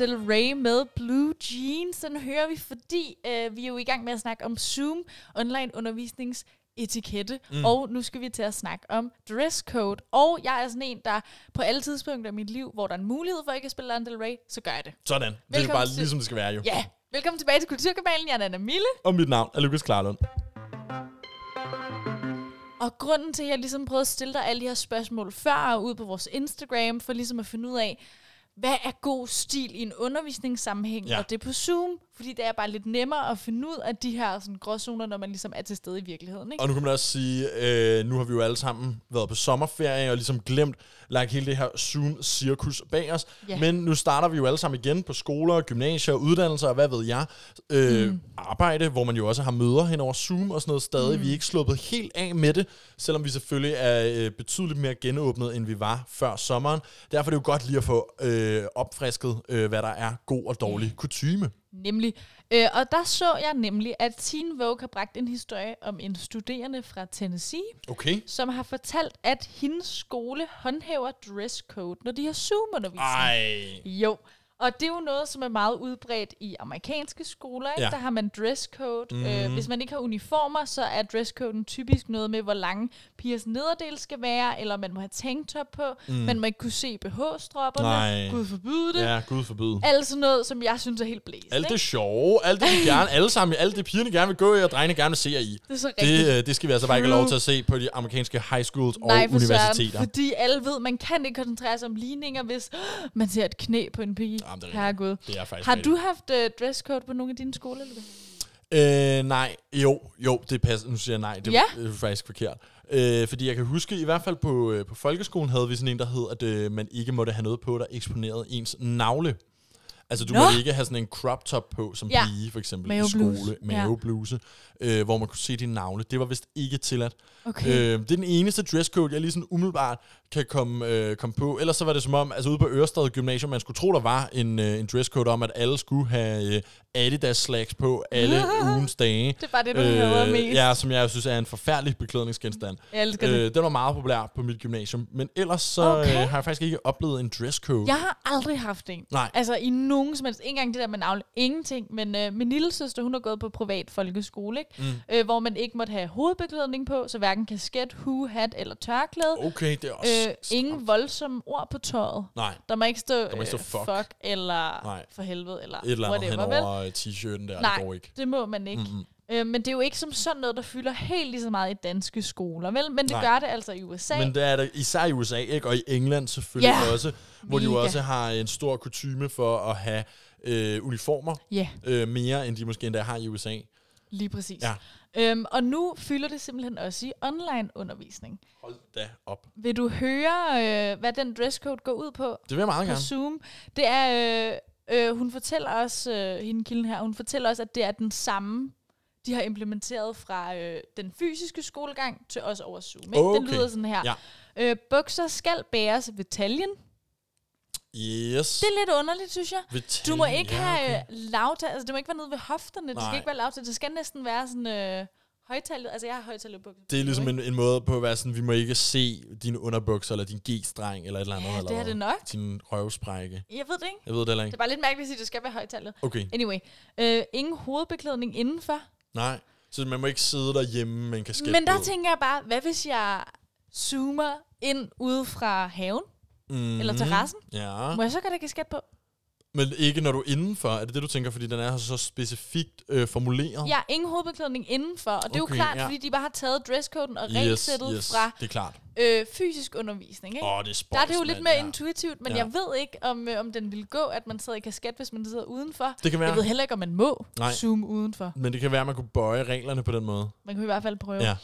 Speaker 2: Del Rey med Blue Jeans. Den hører vi, fordi øh, vi er jo i gang med at snakke om Zoom, online undervisnings etikette, mm. og nu skal vi til at snakke om dresscode. Og jeg er sådan en, der på alle tidspunkter i mit liv, hvor der er en mulighed for, at jeg kan spille Lana Del Rey, så gør jeg det.
Speaker 1: Sådan. Det er
Speaker 2: Velkommen
Speaker 1: bare
Speaker 2: til-
Speaker 1: ligesom det skal være jo.
Speaker 2: Ja, velkommen tilbage til Kulturkabalen. Jeg er Anna Mille.
Speaker 1: Og mit navn er Lukas Klarlund.
Speaker 2: Og grunden til, at jeg ligesom prøvede at stille dig alle de her spørgsmål før og ud på vores Instagram, for ligesom at finde ud af, hvad er god stil i en undervisningssammenhæng,
Speaker 1: Ja.
Speaker 2: og det er på Zoom, fordi det er bare lidt nemmere at finde ud af de her sådan, gråzoner, når man ligesom er til stede i virkeligheden. Ikke?
Speaker 1: Og nu kan man også sige, øh, nu har vi jo alle sammen været på sommerferie og ligesom glemt, lagt hele det her Zoom-cirkus bag os.
Speaker 2: Ja.
Speaker 1: Men nu starter vi jo alle sammen igen på skoler, gymnasier, uddannelser og hvad ved jeg. Øh, mm. Arbejde, hvor man jo også har møder hen over Zoom og sådan noget stadig. Mm. Vi er ikke sluppet helt af med det, selvom vi selvfølgelig er øh, betydeligt mere genåbnet, end vi var før sommeren. Derfor er det jo godt lige at få øh, opfrisket, øh, hvad der er god og dårlig kutyme.
Speaker 2: Nemlig. Øh, og der så jeg nemlig, at Teen Vogue har bragt en historie om en studerende fra Tennessee,
Speaker 1: Okay.
Speaker 2: som har fortalt, at hendes skole håndhæver dresscode, når de har Zoom-undervisning.
Speaker 1: Ej.
Speaker 2: Jo, og det er jo noget, som er meget udbredt i amerikanske skoler. Ikke?
Speaker 1: Ja.
Speaker 2: Der har man dresscode.
Speaker 1: Mhm.
Speaker 2: Mm. Øh, hvis man ikke har uniformer, så er dresscoden typisk noget med, hvor lange pigers nederdel skal være, eller man må have tanktop på, mm. man må ikke kunne se BH-stropperne,
Speaker 1: Nej.
Speaker 2: Gud forbyde det. Ja.
Speaker 1: Gud forbyde.
Speaker 2: Alt sådan noget, som jeg synes er helt blæst.
Speaker 1: Alt
Speaker 2: ikke?
Speaker 1: det sjove, alt det gerne, alle sammen, alt det pigerne gerne vil gå i, og drengene gerne vil se jer i.
Speaker 2: Det er så rigtigt.
Speaker 1: Det, øh, det skal vi altså bare ikke have lov til at se på de amerikanske high schools og
Speaker 2: Nej, for
Speaker 1: universiteter.
Speaker 2: Søren, fordi alle ved, man kan ikke koncentrere sig om ligninger, hvis man ser et knæ på en pige.
Speaker 1: Jamen, det er
Speaker 2: Herregud.
Speaker 1: Det er faktisk
Speaker 2: Har du haft uh, dresscode på nogle af dine skoler? Lukas?
Speaker 1: Øh, nej, jo, jo, det passer. Nu siger jeg nej, det
Speaker 2: Ja.
Speaker 1: er faktisk forkert. Øh, fordi jeg kan huske, i hvert fald på, øh, på folkeskolen havde vi sådan en, der hed, at øh, man ikke måtte have noget på, der eksponerede ens navle. Altså, du
Speaker 2: Nå.
Speaker 1: måtte ikke have sådan en crop top på, som
Speaker 2: Ja.
Speaker 1: pige, for eksempel,
Speaker 2: Mavebluse.
Speaker 1: i skole.
Speaker 2: Ja.
Speaker 1: Øh, hvor man kunne se dine navle. Det var vist ikke tilladt.
Speaker 2: Okay.
Speaker 1: Øh, det er den eneste dresscode, jeg lige sådan umiddelbart kan komme, øh, komme på. Ellers så var det som om, altså ude på Ørestad Gymnasium, man skulle tro, der var en, øh, en dresscode om, at alle skulle have øh, Adidas slacks på alle ugens dage.
Speaker 2: Det er bare det, du hader mest.
Speaker 1: Ja, som jeg synes er en forfærdelig beklædningsgenstand.
Speaker 2: Jeg elsker det.
Speaker 1: Øh, den var meget populær på mit gymnasium. Men ellers så
Speaker 2: Okay.
Speaker 1: øh, har jeg faktisk ikke oplevet en dresscode.
Speaker 2: Jeg har aldrig haft en.
Speaker 1: Nej.
Speaker 2: Altså i nogen som helst. Ikke engang det der med navle. Ingenting. Men øh, min lille søster, hun har gået på privat folkeskole, ikke? Mm. Øh, hvor man ikke måtte have hovedbeklædning på, så hverken kasket, hue, hat eller tørklæde.
Speaker 1: Okay, det er også...
Speaker 2: Øh, ingen voldsomme ord på tøjet.
Speaker 1: Nej,
Speaker 2: Der må ikke stå,
Speaker 1: må ikke stå
Speaker 2: øh,
Speaker 1: fuck.
Speaker 2: fuck eller
Speaker 1: Nej.
Speaker 2: for helvede eller
Speaker 1: et eller andet
Speaker 2: whatever,
Speaker 1: hen over øh, t-shirten der,
Speaker 2: Nej,
Speaker 1: det går ikke.
Speaker 2: det må man ikke. Øh, men det er jo ikke som sådan noget, der fylder helt lige så meget i danske skoler, vel? Men det
Speaker 1: Nej.
Speaker 2: gør det altså i USA.
Speaker 1: Men det er der især i USA, ikke? og i England selvfølgelig
Speaker 2: Ja,
Speaker 1: også, hvor de jo
Speaker 2: mega.
Speaker 1: også har en stor kutyme for at have øh, uniformer,
Speaker 2: Ja,
Speaker 1: øh, mere end de måske endda har i USA.
Speaker 2: Lige præcis.
Speaker 1: Ja.
Speaker 2: Øhm, og nu fylder det simpelthen også i online undervisning.
Speaker 1: Hold da op.
Speaker 2: Vil du høre, øh, hvad den dresscode går ud på
Speaker 1: Det vil jeg meget
Speaker 2: på
Speaker 1: gerne.
Speaker 2: Zoom? Det er, øh, øh, hun fortæller også, øh, hende kilden her, hun fortæller også, at det er den samme, de har implementeret fra øh, den fysiske skolegang til også over Zoom. Ikke? Den
Speaker 1: Okay.
Speaker 2: lyder sådan her.
Speaker 1: Ja.
Speaker 2: Øh, bukser skal bæres ved taljen.
Speaker 1: Yes.
Speaker 2: Det er lidt underligt, synes jeg.
Speaker 1: Ved
Speaker 2: Du må ikke
Speaker 1: ja,
Speaker 2: have
Speaker 1: okay.
Speaker 2: okay. lavtal, altså det må ikke være nede ved hofterne, det
Speaker 1: Nej.
Speaker 2: skal ikke være lavtal, det skal næsten være sådan øh, højtallet, altså jeg har højtallet på.
Speaker 1: Det er ligesom en, en måde på at være sådan, vi må ikke se dine underbukser, eller din G-streng, eller et eller andet.
Speaker 2: Ja, det er det nok.
Speaker 1: Din røvsprække.
Speaker 2: Jeg ved det ikke.
Speaker 1: Jeg ved det heller
Speaker 2: Det
Speaker 1: ikke.
Speaker 2: er bare lidt mærkeligt at sige, at det skal være højtallet.
Speaker 1: Okay,
Speaker 2: Anyway, øh, ingen hovedbeklædning indenfor.
Speaker 1: nej. Så man må ikke sidde derhjemme med en kasket
Speaker 2: Men der
Speaker 1: på.
Speaker 2: tænker jeg bare, hvad hvis jeg zoomer ind ude fra haven,
Speaker 1: mm,
Speaker 2: eller terrassen?
Speaker 1: Ja,
Speaker 2: Må jeg så gøre det kasket på?
Speaker 1: men ikke når du er indenfor. Er det det, du tænker? Fordi den er så specifikt øh, formuleret?
Speaker 2: Ja, ingen hovedbeklædning indenfor. Og det er
Speaker 1: Okay,
Speaker 2: jo klart,
Speaker 1: ja.
Speaker 2: fordi de bare har taget dresscoden og
Speaker 1: yes,
Speaker 2: regelsættet
Speaker 1: yes,
Speaker 2: fra
Speaker 1: det er klart.
Speaker 2: øh, fysisk undervisning. Ikke?
Speaker 1: Oh, det er spøjs,
Speaker 2: Der er det jo lidt mere
Speaker 1: ja.
Speaker 2: intuitivt, men
Speaker 1: Ja.
Speaker 2: jeg ved ikke, om, øh, om den vil gå, at man sidder i kasket, hvis man sidder udenfor.
Speaker 1: Det kan være,
Speaker 2: Jeg ved heller ikke, om man må
Speaker 1: Nej.
Speaker 2: zoome udenfor.
Speaker 1: men det kan være, at man kunne bøje reglerne på den måde.
Speaker 2: Man kan i hvert fald prøve.
Speaker 1: Ja.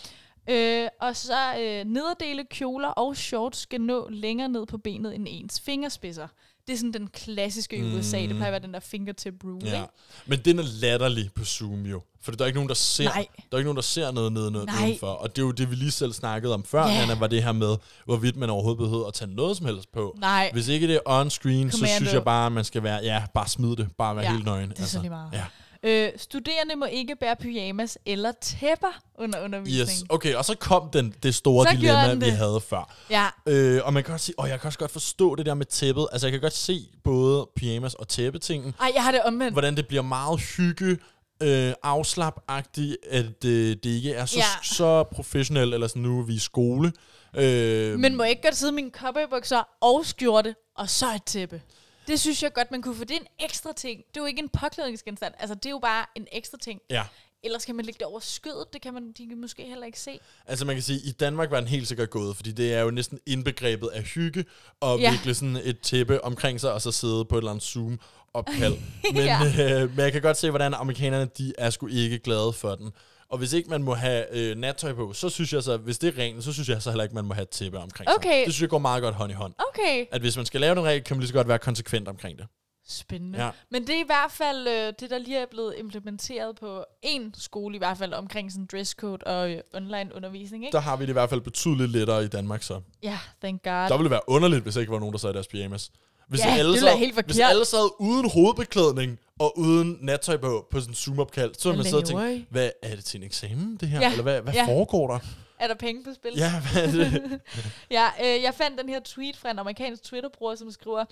Speaker 2: Øh, og så øh, nederdele kjoler og shorts skal nå længere ned på benet end ens fingerspidser. Det er sådan den klassiske i USA. Det plejer at være den der fingertip rule,
Speaker 1: Ja.
Speaker 2: ikke?
Speaker 1: Men den er latterlig på Zoom jo. For der er ikke nogen, der ser,
Speaker 2: Nej.
Speaker 1: der er ikke nogen, der ser noget nede noget
Speaker 2: Nej.
Speaker 1: udenfor. Og det er jo det, vi lige selv snakkede om før,
Speaker 2: Ja.
Speaker 1: Anna, var det her med, hvorvidt man overhovedet behøver at tage noget som helst på.
Speaker 2: Nej,
Speaker 1: Hvis ikke det er on-screen, så
Speaker 2: Commando.
Speaker 1: synes jeg bare, at man skal være, ja, bare smid det. Bare være
Speaker 2: Ja,
Speaker 1: helt nøgen.
Speaker 2: det er så lige meget.
Speaker 1: Ja.
Speaker 2: Øh, studerende må ikke bære pyjamas eller tæpper under undervisning.
Speaker 1: Yes, okay, og så kom den, det store
Speaker 2: Så
Speaker 1: dilemma,
Speaker 2: den
Speaker 1: vi
Speaker 2: det.
Speaker 1: havde før.
Speaker 2: Ja,
Speaker 1: Øh, og man kan også sige, og jeg kan også godt forstå det der med tæppet. Altså, jeg kan godt se både pyjamas og tæppetingen,
Speaker 2: ej, jeg har det omvendt.
Speaker 1: hvordan det bliver meget hygge, øh, afslap-agtigt, at øh, det ikke er så,
Speaker 2: Ja.
Speaker 1: så professionelt, eller sådan, nu er vi i skole. Øh,
Speaker 2: Men må jeg ikke godt sidde mine cowboybukser og skjorte, og så et tæppe? Det synes jeg godt, man kunne, for det er en ekstra ting. Det er jo ikke en påklædningsgenstand. Altså, det er jo bare en ekstra ting.
Speaker 1: Ja,
Speaker 2: Ellers kan man lægge det over skødet. Det kan man de kan måske heller ikke se.
Speaker 1: altså man kan sige, i Danmark var den helt sikkert gået, fordi det er jo næsten indbegrebet af hygge, og
Speaker 2: Ja.
Speaker 1: virkelig sådan et tæppe omkring sig, og så sidde på et eller andet Zoom opkald. Men,
Speaker 2: ja.
Speaker 1: øh, men jeg kan godt se, hvordan amerikanerne, de er sgu ikke glade for den. Og hvis ikke man må have øh, nattøj på, så synes jeg så, hvis det er rent, så synes jeg så heller ikke, man må have et tæppe omkring sig.
Speaker 2: Okay.
Speaker 1: Det synes jeg går meget godt hånd i hånd.
Speaker 2: Okay.
Speaker 1: At hvis man skal lave den regel, kan man lige så godt være konsekvent omkring det.
Speaker 2: Spændende.
Speaker 1: Ja.
Speaker 2: Men det er i hvert fald øh, det, der lige er blevet implementeret på en skole i hvert fald, omkring sådan dresscode og øh, online undervisning, ikke?
Speaker 1: Der har vi det i hvert fald betydeligt lettere i Danmark så.
Speaker 2: Ja, thank God.
Speaker 1: Der ville det være underligt, hvis ikke var nogen, der sad i deres pyjamas. Hvis
Speaker 2: Ja, det ville
Speaker 1: sad,
Speaker 2: helt
Speaker 1: Hvis
Speaker 2: forkert.
Speaker 1: alle sad uden hovedbeklædning og uden nattøj på, på sådan en Zoom-opkald, så ville man sidde og tænke, hvad er det til en eksamen, det her?
Speaker 2: Ja,
Speaker 1: Eller hvad, hvad
Speaker 2: ja.
Speaker 1: foregår der?
Speaker 2: Er der penge på spil?
Speaker 1: Ja, hvad er det?
Speaker 2: Ja, øh, jeg fandt den her tweet fra en amerikansk Twitter-bruger, som skriver,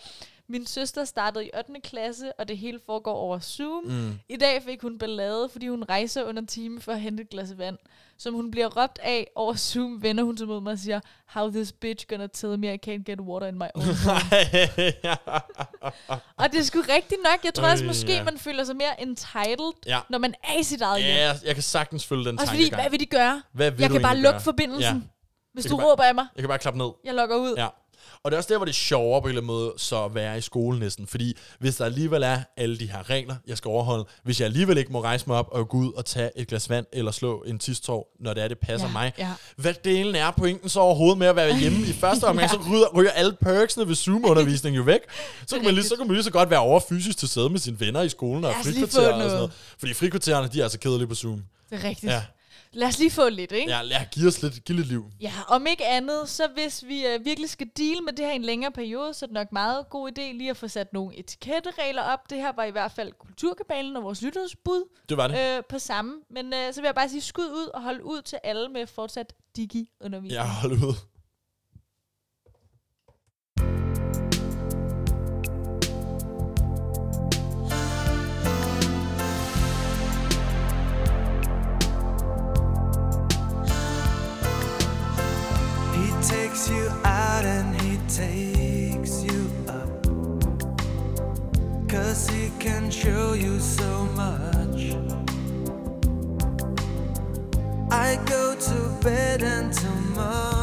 Speaker 2: min søster startede i 8. klasse, og det hele foregår over Zoom.
Speaker 1: Mm.
Speaker 2: I dag fik hun ballade, fordi hun rejser under time for at hente et glas vand. Som hun bliver råbt af over Zoom, vender hun sig mod mig og siger, How this bitch gonna tell me I can't get water in my own og det er sgu rigtigt nok. Jeg tror
Speaker 1: Øh,
Speaker 2: også måske,
Speaker 1: ja.
Speaker 2: man føler sig mere entitled,
Speaker 1: Ja.
Speaker 2: når man er i sit eget hjem.
Speaker 1: ja, jeg kan sagtens følge den
Speaker 2: Også fordi,
Speaker 1: tankegang.
Speaker 2: hvad vil de gøre?
Speaker 1: Hvad vil
Speaker 2: jeg kan bare lukke
Speaker 1: gøre?
Speaker 2: forbindelsen,
Speaker 1: Ja.
Speaker 2: hvis
Speaker 1: Jeg
Speaker 2: du
Speaker 1: kan bare-
Speaker 2: råber af mig.
Speaker 1: Jeg kan bare klappe ned.
Speaker 2: Jeg logger ud.
Speaker 1: Ja. Og det er også der, hvor det er sjovere på en eller anden måde, så at være i skole næsten. Fordi hvis der alligevel er alle de her regler, jeg skal overholde, hvis jeg alligevel ikke må rejse mig op og gå ud og tage et glas vand, eller slå en tistår, når det er, det passer
Speaker 2: Ja,
Speaker 1: mig.
Speaker 2: ja.
Speaker 1: Hvad delen er pointen så overhovedet med at være hjemme i første omgang,
Speaker 2: Ja.
Speaker 1: så ryger, ryger alle perksene ved Zoom-undervisning jo væk. Så kan, man lige, så kan man lige så godt være over fysisk til stede med sine venner i skolen og frikvarterer og sådan noget. Fordi frikvartererne, de er altså kedelige på Zoom.
Speaker 2: Det er rigtigt.
Speaker 1: Ja.
Speaker 2: Lad os lige få lidt, ikke?
Speaker 1: Ja, lad give os lidt, give lidt liv.
Speaker 2: Ja, om ikke andet, så hvis vi øh, virkelig skal deal med det her i en længere periode, så er det nok meget god idé lige at få sat nogle etiketteregler op. Det her var i hvert fald kulturkabalen og vores lyttersbud
Speaker 1: Det var det.
Speaker 2: øh, på samme. Men øh, så vil jeg bare sige skud ud og hold ud til alle med fortsat digi-undervisning.
Speaker 1: Ja, hold ud.
Speaker 4: takes you out and he takes you up. Cause he can show you so much. I go to bed and tomorrow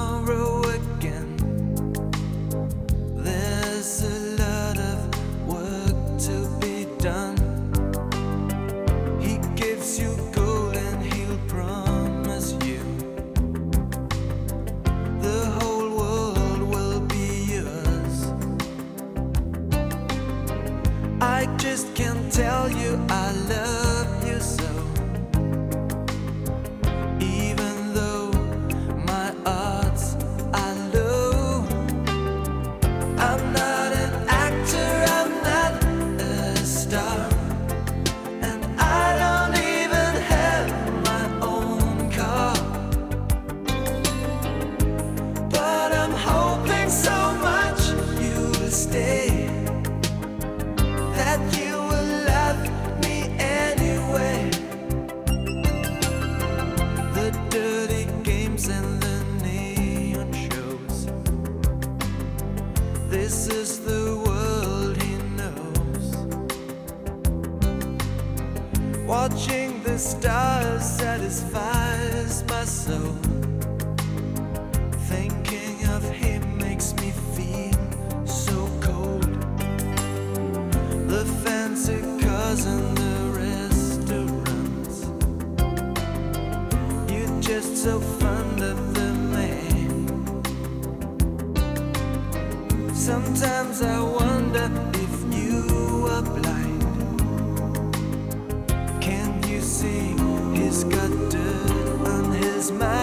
Speaker 4: his got dirt on his mind.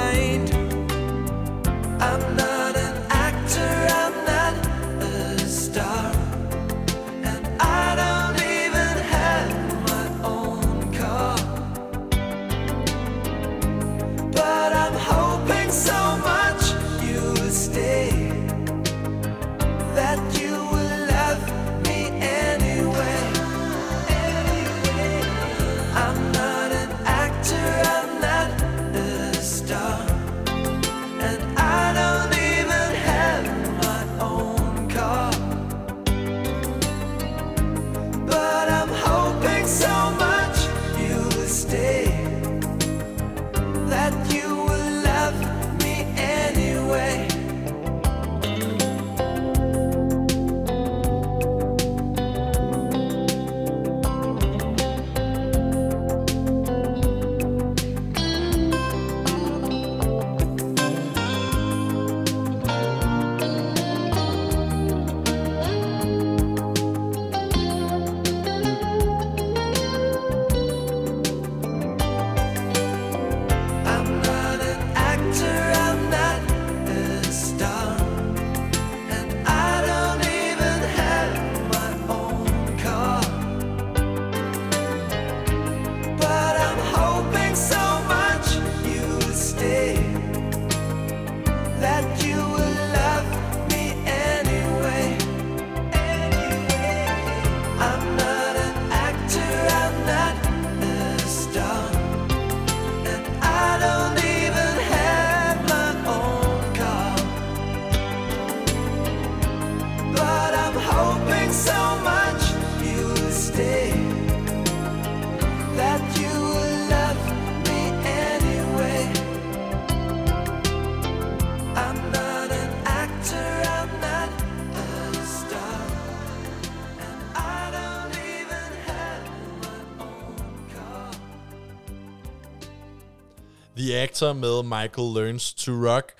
Speaker 4: Actor
Speaker 1: med Michael Learns to Rock.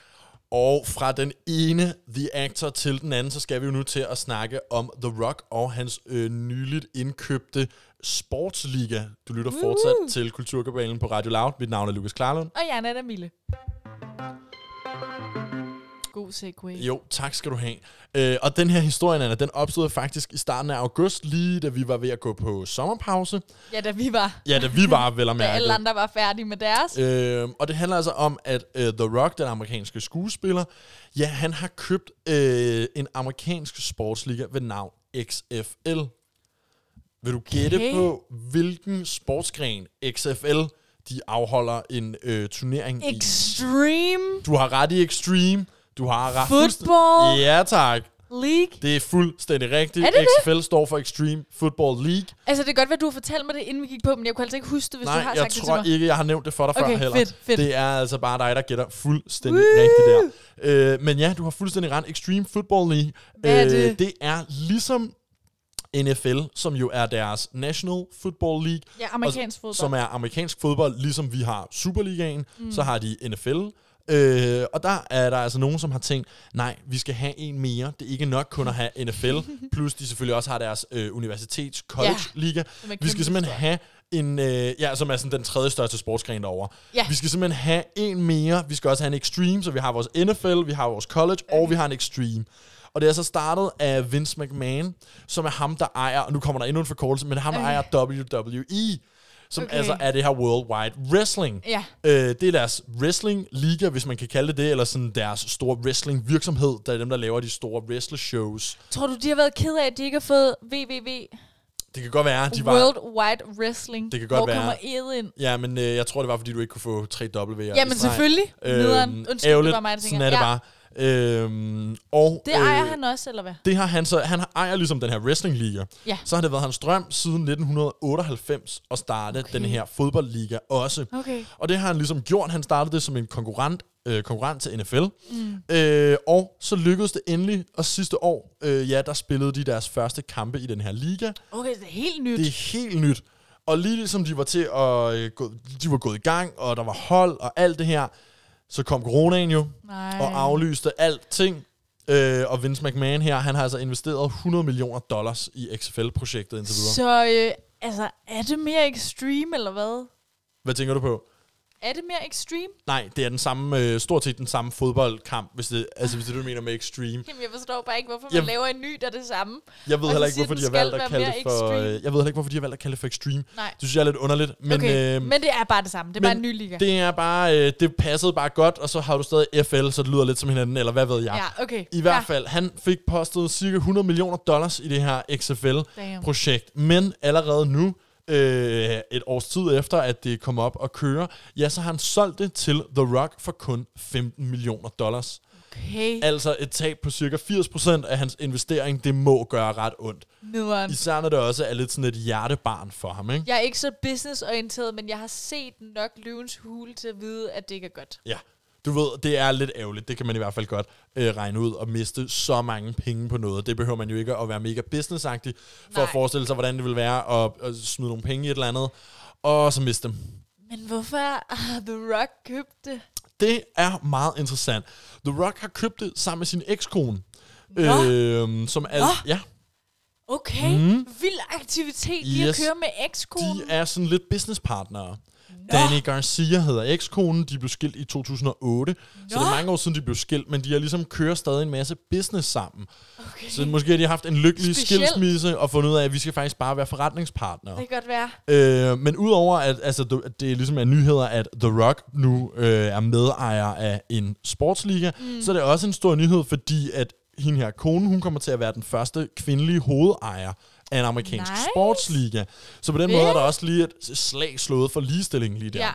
Speaker 1: Og fra den ene The Actor til den anden, så skal vi jo nu til at snakke om The Rock og hans øh, nyligt indkøbte sportsliga. Du lytter fortsat til Kulturkabalen på Radio Loud. Mit navn er Lukas Klarlund.
Speaker 2: Og jeg er Nana Mille. God segway.
Speaker 1: Jo, tak skal du have. Øh, og den her historie, Anna, den opstod faktisk i starten af august, lige da vi var ved at gå på sommerpause.
Speaker 2: Ja, da vi var.
Speaker 1: Ja, da vi var vel at
Speaker 2: Da
Speaker 1: mærke.
Speaker 2: alle andre var færdige med deres.
Speaker 1: Øh, og det handler altså om, at uh, The Rock, den amerikanske skuespiller, ja, han har købt øh, en amerikansk sportsliga ved navn XFL. Vil du gætte
Speaker 2: Okay.
Speaker 1: på, hvilken sportsgren XFL de afholder en øh, turnering i?
Speaker 2: Extreme
Speaker 1: Du har ret i Extreme. Du har ret
Speaker 2: Football
Speaker 1: Ja, tak.
Speaker 2: League.
Speaker 1: Det er fuldstændig rigtigt.
Speaker 2: Er det det?
Speaker 1: XFL står for Extreme Football League.
Speaker 2: Altså, det kan godt være, du har fortalt mig det, inden vi gik på, men jeg kunne altså ikke huske det, hvis
Speaker 1: Nej,
Speaker 2: du har
Speaker 1: jeg
Speaker 2: sagt det til
Speaker 1: tror
Speaker 2: mig.
Speaker 1: ikke, jeg har nævnt det for dig
Speaker 2: Okay,
Speaker 1: før heller.
Speaker 2: fedt, fedt.
Speaker 1: Det er altså bare dig, der gætter fuldstændig rigtigt der. Øh, men ja, du har fuldstændig ret. Extreme Football League.
Speaker 2: Hvad er det?
Speaker 1: det er ligesom NFL, som jo er deres National Football League,
Speaker 2: Ja, amerikansk fodbold.
Speaker 1: som er amerikansk fodbold, ligesom vi har Superligaen, mm. så har de NFL. Øh, og der er der altså nogen, som har tænkt, nej, vi skal have en mere. Det er ikke nok kun at have NFL, plus de selvfølgelig også har deres øh, universitets college liga.
Speaker 2: Er
Speaker 1: Vi skal simpelthen have en, øh, ja, som er sådan den tredje største sportsgren derovre.
Speaker 2: Ja.
Speaker 1: Vi skal simpelthen have en mere. Vi skal også have en extreme, så vi har vores NFL, vi har vores college, okay. og vi har en extreme. Og det er så startet af Vince McMahon, som er ham, der ejer, og nu kommer der endnu en forkortelse, men ham, der
Speaker 2: Okay.
Speaker 1: ejer WWE, som
Speaker 2: Okay.
Speaker 1: altså er det her Worldwide Wrestling.
Speaker 2: Ja.
Speaker 1: Øh, det er deres wrestling-liga, hvis man kan kalde det det, eller sådan deres store wrestling-virksomhed, der er dem, der laver de store wrestler-shows.
Speaker 2: Tror du, de har været ked af, at de ikke har fået WWW,
Speaker 1: Det kan godt være, de var...
Speaker 2: World Wide Wrestling?
Speaker 1: Det kan godt
Speaker 2: Hvor
Speaker 1: være.
Speaker 2: kommer E'et ind?
Speaker 1: Ja, men øh, jeg tror, det var, fordi du ikke kunne få 3 W'er.
Speaker 2: Jamen selvfølgelig. Nederen. Undskyld, det
Speaker 1: ærgerligt.
Speaker 2: var mig, der
Speaker 1: Sådan
Speaker 2: tænker.
Speaker 1: er det
Speaker 2: ja,
Speaker 1: bare. Øhm, og,
Speaker 2: Det ejer han også, eller hvad?
Speaker 1: Det har han så. Han ejer ligesom den her wrestling-liga.
Speaker 2: Ja.
Speaker 1: Så har det været hans drøm siden 1998 at starte
Speaker 2: Okay.
Speaker 1: den her fodboldliga også.
Speaker 2: Okay.
Speaker 1: Og det har han ligesom gjort. Han startede det som en konkurrent, øh, konkurrent til NFL. Mm. Øh, og så lykkedes det endelig, og sidste år, øh, ja, der spillede de deres første kampe i den her liga.
Speaker 2: Okay, det er helt nyt.
Speaker 1: Det er helt nyt. Og lige ligesom de var til at øh, gå, de var gået i gang, og der var hold og alt det her, så kom coronaen jo
Speaker 2: Nej.
Speaker 1: og aflyste alting. Øh, og Vince McMahon her, han har altså investeret 100 millioner dollars i XFL-projektet indtil videre.
Speaker 2: Så øh, altså, er det mere extreme, eller hvad?
Speaker 1: Hvad tænker du på?
Speaker 2: Er det mere extreme?
Speaker 1: Nej, det er den samme, øh, stort set den samme fodboldkamp, hvis det, altså, hvis det du mener med extreme.
Speaker 2: Jamen, jeg forstår bare ikke, hvorfor man
Speaker 1: Jamen-
Speaker 2: laver en ny, der er det samme.
Speaker 1: Jeg ved heller ikke, hvorfor de har valgt at kalde det for... Øh, jeg ved heller ikke, hvorfor de har valgt at kalde det for extreme.
Speaker 2: Nej.
Speaker 1: Det synes jeg er lidt underligt. Men,
Speaker 2: okay,
Speaker 1: øh,
Speaker 2: men det er bare det samme. Det er bare en ny liga.
Speaker 1: Det er bare, øh, det passede bare godt, og så har du stadig FL, så det lyder lidt som hinanden, eller hvad ved jeg.
Speaker 2: Ja, okay.
Speaker 1: I hvert
Speaker 2: Ja.
Speaker 1: fald, han fik postet cirka 100 millioner dollars i det her. XFL-projekt. Men allerede nu, øh, et års tid efter, at det kom op og køre, ja, så har han solgt det til The Rock for kun 15 millioner dollars.
Speaker 2: Okay,
Speaker 1: Altså et tab på cirka 80% af hans investering, det må gøre ret ondt.
Speaker 2: nederen.
Speaker 1: Især når det også er lidt sådan et hjertebarn for ham, ikke?
Speaker 2: Jeg er ikke så businessorienteret, men jeg har set nok løvens hule til at vide, at det ikke er godt.
Speaker 1: Ja. Du ved, det er lidt ærgerligt. Det kan man i hvert fald godt øh, regne ud og miste så mange penge på noget. Det behøver man jo ikke at være mega businessagtig for
Speaker 2: Nej.
Speaker 1: at forestille sig, hvordan det vil være at, at smide nogle penge i et eller andet, og så miste dem.
Speaker 2: Men hvorfor har The Rock købt det?
Speaker 1: Det er meget interessant. The Rock har købt det sammen med sin ekskone.
Speaker 2: Nå.
Speaker 1: Øh, som er,
Speaker 2: Nå.
Speaker 1: ja,
Speaker 2: Okay, mm. vild aktivitet lige
Speaker 1: Yes.
Speaker 2: at køre med ekskonen.
Speaker 1: de er sådan lidt businesspartnere. Danny Garcia hedder ekskonen. De blev skilt i 2008. Så det er
Speaker 2: Nå.
Speaker 1: mange år siden, de blev skilt, men de har ligesom kører stadig en masse business sammen.
Speaker 2: Okay.
Speaker 1: Så måske har de haft en lykkelig
Speaker 2: Speciel.
Speaker 1: skilsmisse og fundet ud af, at vi skal faktisk bare være forretningspartnere.
Speaker 2: Det kan godt være.
Speaker 1: Øh, men udover at altså, det ligesom er nyheder, at The Rock nu øh, er medejer af en sportsliga, mm. så er det også en stor nyhed, fordi at hende her kone, hun kommer til at være den første kvindelige hovedejer af en amerikansk
Speaker 2: Nice.
Speaker 1: sportsliga. Så på den måde er der også lige et slag slået for ligestilling lige der.
Speaker 2: Ja.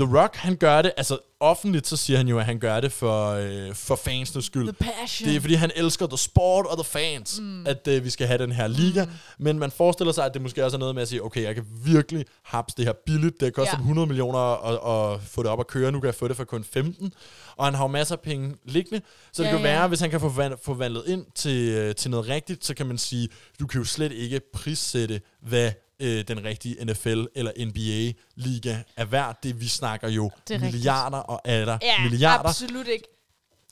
Speaker 1: The Rock, han gør det, altså offentligt, så siger han jo, at han gør det for, øh, for fansenes skyld.
Speaker 2: The passion.
Speaker 1: Det er fordi, han elsker the sport og the fans, mm. at øh, vi skal have den her liga. Mm. Men man forestiller sig, at det måske også er noget med at sige, okay, jeg kan virkelig haps det her billigt. Det koster
Speaker 2: Ja.
Speaker 1: ja. 100 millioner at, at få det op at køre. Nu kan jeg få det for kun 15. Og han har jo masser af penge liggende. Så det
Speaker 2: Ja,
Speaker 1: kan
Speaker 2: ja.
Speaker 1: være, hvis han kan få forvand- forvandlet ind til, øh, til noget rigtigt, så kan man sige, du kan jo slet ikke prissætte, hvad øh, den rigtige NFL eller NBA-liga er værd. Det, vi snakker jo
Speaker 2: Det er rigtigt.
Speaker 1: milliarder og er der
Speaker 2: Ja,
Speaker 1: milliarder.
Speaker 2: absolut ikke.